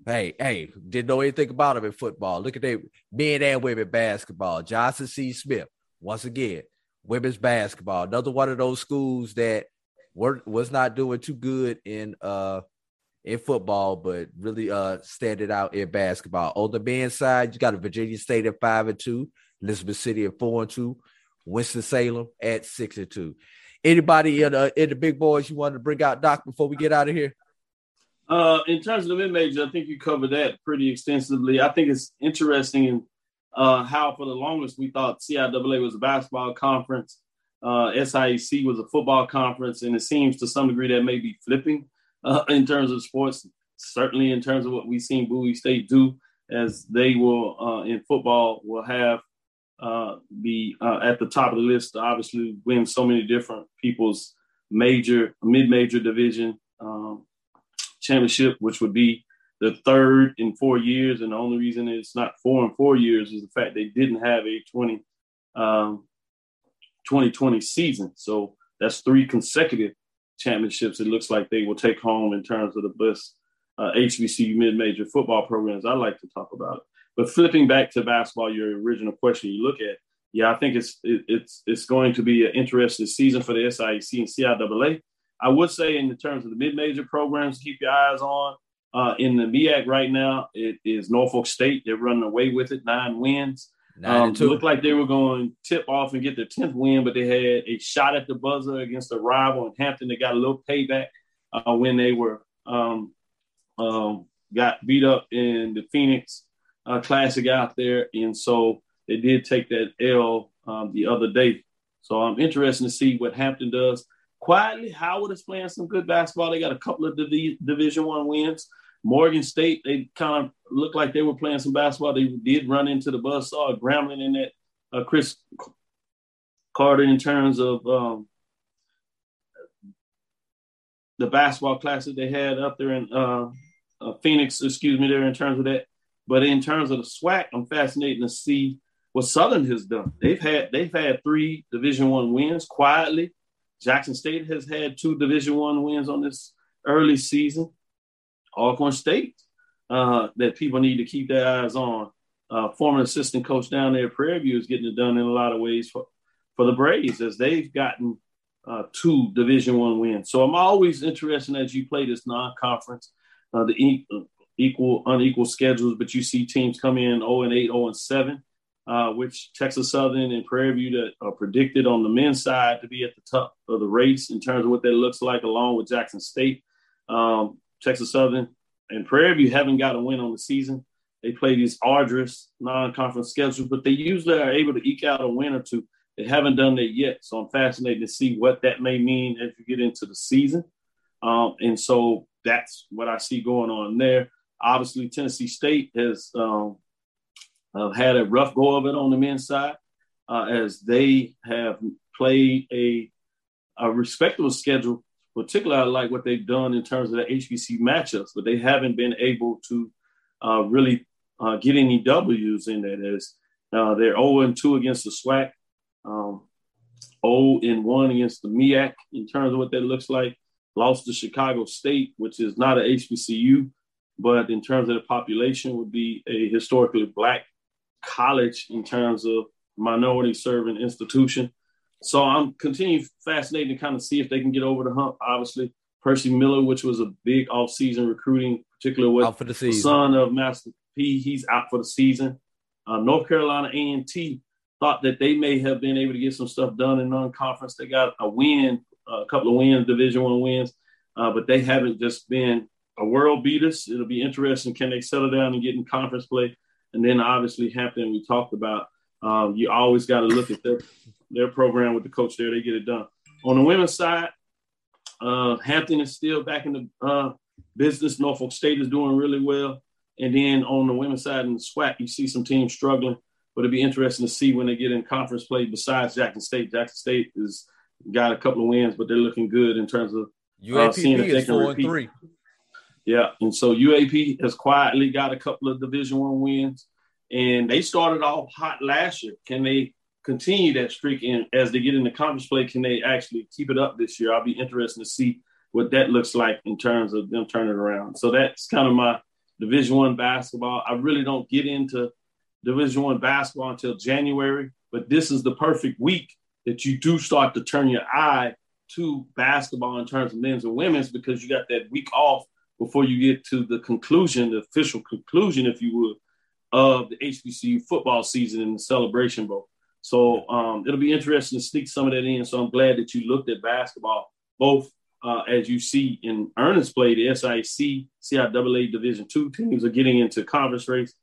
Hey, hey, didn't know anything about them in football. Look at their men and women basketball. Johnson C. Smith, once again, women's basketball. Another one of those schools that were was not doing too good in uh in football, but really uh standing out in basketball. On the men's side, you got a Virginia State at five and two, Elizabeth City at four and two, Winston Salem at six and two. Anybody in, uh, in the big boys you wanted to bring out, Doc, before we get out of here? Uh, in terms of the mid major, I think you covered that pretty extensively. I think it's interesting in uh, how, for the longest, we thought CIAA was a basketball conference, uh, SIAC was a football conference, and it seems to some degree that may be flipping uh, in terms of sports. Certainly, in terms of what we've seen Bowie State do, as they will uh, in football will have uh, be uh, at the top of the list. To obviously, win so many different people's major, mid-major division um, championship, which would be the third in four years. And the only reason it's not four in four years is the fact they didn't have a 20, um, 2020 season. So that's three consecutive championships. It looks like they will take home in terms of the best uh, HBCU mid-major football programs. I like to talk about it. But flipping back to basketball, your original question you look at, yeah, I think it's it, it's it's going to be an interesting season for the SIAC and CIAA. I would say in terms of the mid-major programs, keep your eyes on. Uh, in the MEAC right now, it is Norfolk State. They're running away with it, nine wins. Um, looked like they were going to tip off and get their 10th win, but they had a shot at the buzzer against a rival in Hampton. They got a little payback uh, when they were um, um, got beat up in the Phoenix uh, Classic out there. And so they did take that L um, the other day. So I'm interested to see what Hampton does. Quietly, Howard is playing some good basketball. They got a couple of Div- Division One wins. Morgan State, they kind of looked like they were playing some basketball. They did run into the buzzsaw, Grambling in that uh, Chris Carter in terms of um, the basketball classic they had up there in uh, uh, Phoenix, excuse me, there in terms of that. But in terms of the SWAC, I'm fascinated to see what Southern has done. They've had they've had three Division One wins quietly. Jackson State has had two Division One wins on this early season. Alcorn State uh, that people need to keep their eyes on. Uh, former assistant coach down there at Prairie View is getting it done in a lot of ways for, for the Braves as they've gotten uh, two Division One wins. So I'm always interested as you play this non-conference, uh, the equal unequal schedules, but you see teams come in 0 and 8, 0 and 7, uh, which Texas Southern and Prairie View that are predicted on the men's side to be at the top of the race in terms of what that looks like, along with Jackson State. Um, Texas Southern and Prairie View haven't got a win on the season. They play these arduous non-conference schedules, but they usually are able to eke out a win or two. They haven't done that yet, so I'm fascinated to see what that may mean as you get into the season. Um, and so that's what I see going on there. Obviously, Tennessee State has um, uh, had a rough go of it on the men's side uh, as they have played a, a respectable schedule. Particularly, I like what they've done in terms of the HBC matchups, but they haven't been able to uh, really uh, get any W's in that. As uh, they're 0 and 2 against the SWAC, um, 0 and 1 against the MIAC in terms of what that looks like. Lost to Chicago State, which is not an HBCU, but in terms of the population, would be a historically black college in terms of minority serving institution. So I'm continuing fascinated to kind of see if they can get over the hump. Obviously, Hercy Miller, which was a big off-season recruiting, particularly with out for the, the son of Master P, he's out for the season. Uh, North Carolina A&T thought that they may have been able to get some stuff done in non-conference. They got a win, a couple of wins, Division One wins, uh, but they haven't just been a world beat us. It'll be interesting. Can they settle down and get in conference play? And then obviously Hampton, we talked about. Um, you always got to look at their their program with the coach there. They get it done. On the women's side, uh, Hampton is still back in the uh, business. Norfolk State is doing really well. And then on the women's side in the SWAC, you see some teams struggling. But it'd be interesting to see when they get in conference play. Besides Jackson State, Jackson State has got a couple of wins, but they're looking good in terms of uh, seeing if they can repeat. Three. Yeah, and so UAP has quietly got a couple of Division One wins. And they started off hot last year. Can they continue that streak? And as they get into conference play, can they actually keep it up this year? I'll be interested to see what that looks like in terms of them turning around. So that's kind of my Division One basketball. I really don't get into Division One basketball until January, but this is the perfect week that you do start to turn your eye to basketball in terms of men's and women's because you got that week off before you get to the conclusion, the official conclusion, if you would, of the HBCU football season and the Celebration Bowl. So um, it'll be interesting to sneak some of that in. So I'm glad that you looked at basketball, both uh, as you see in earnest play, the SIC, CIAA Division two teams are getting into conference race,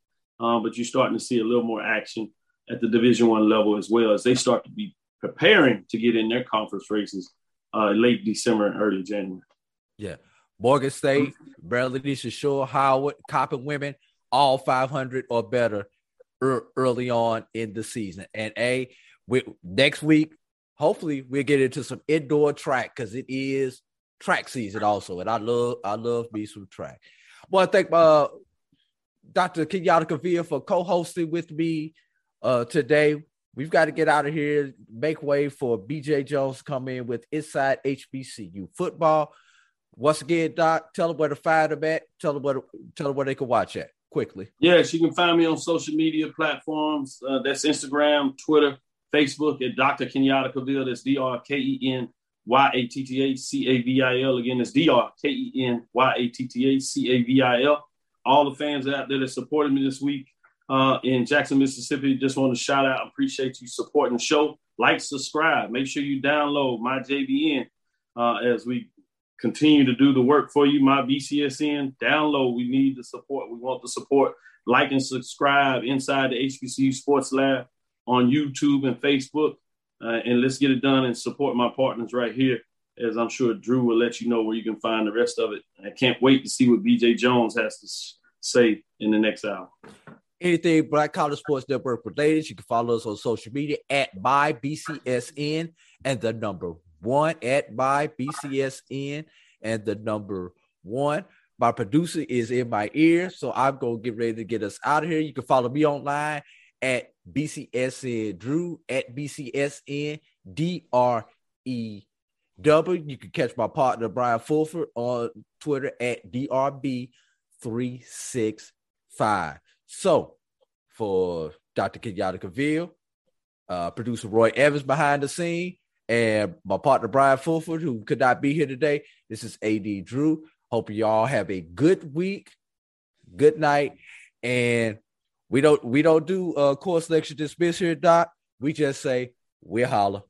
um, but you're starting to see a little more action at the Division one level as well as they start to be preparing to get in their conference races uh, late December and early January. Yeah. Morgan State, Berenice Shore, Howard, Coppin Women, all 500 or better er- early on in the season. And A, we, next week, hopefully we'll get into some indoor track because it is track season also. And I love, I love me some track. Well, I thank uh, Dr. Kenyatta Cavil for co-hosting with me uh, today. We've got to get out of here, make way for BJ Jones come in with Inside HBCU Football. Once again, Doc, tell them where to find them at. Tell them where to, tell them where they can watch at quickly. Yes, you can find me on social media platforms. Uh, that's Instagram, Twitter, Facebook at Dr. Kenyatta Cavil. That's D R K E N Y A T T A C A V I L. Again, it's D R K E N Y A T T A C A V I L. All the fans out there that supported me this week uh, in Jackson, Mississippi, just want to shout out. Appreciate you supporting the show. Like, subscribe. Make sure you download my JVN uh, as we continue to do the work for you. My BCSN, download. We need the support. We want the support. Like and subscribe inside the HBCU Sports Lab on YouTube and Facebook. Uh, and let's get it done and support my partners right here, as I'm sure Drew will let you know where you can find the rest of it. I can't wait to see what BJ Jones has to say in the next hour. Anything Black College Sports Network related, you can follow us on social media at my BCSN and the number one at my BCSN and the number one. My producer is in my ear, so I'm gonna get ready to get us out of here. You can follow me online at BCSN Drew at BCSN DRE W. You can catch my partner Brian Fulford on Twitter at DRB365. So for Dr. Kenyatta Cavil, uh, producer Roy Evans behind the scene, and my partner Brian Fulford, who could not be here today. This is AD Drew. Hope y'all have a good week, good night, and we don't we don't do uh course lecture dismiss here, Doc. We just say we holla.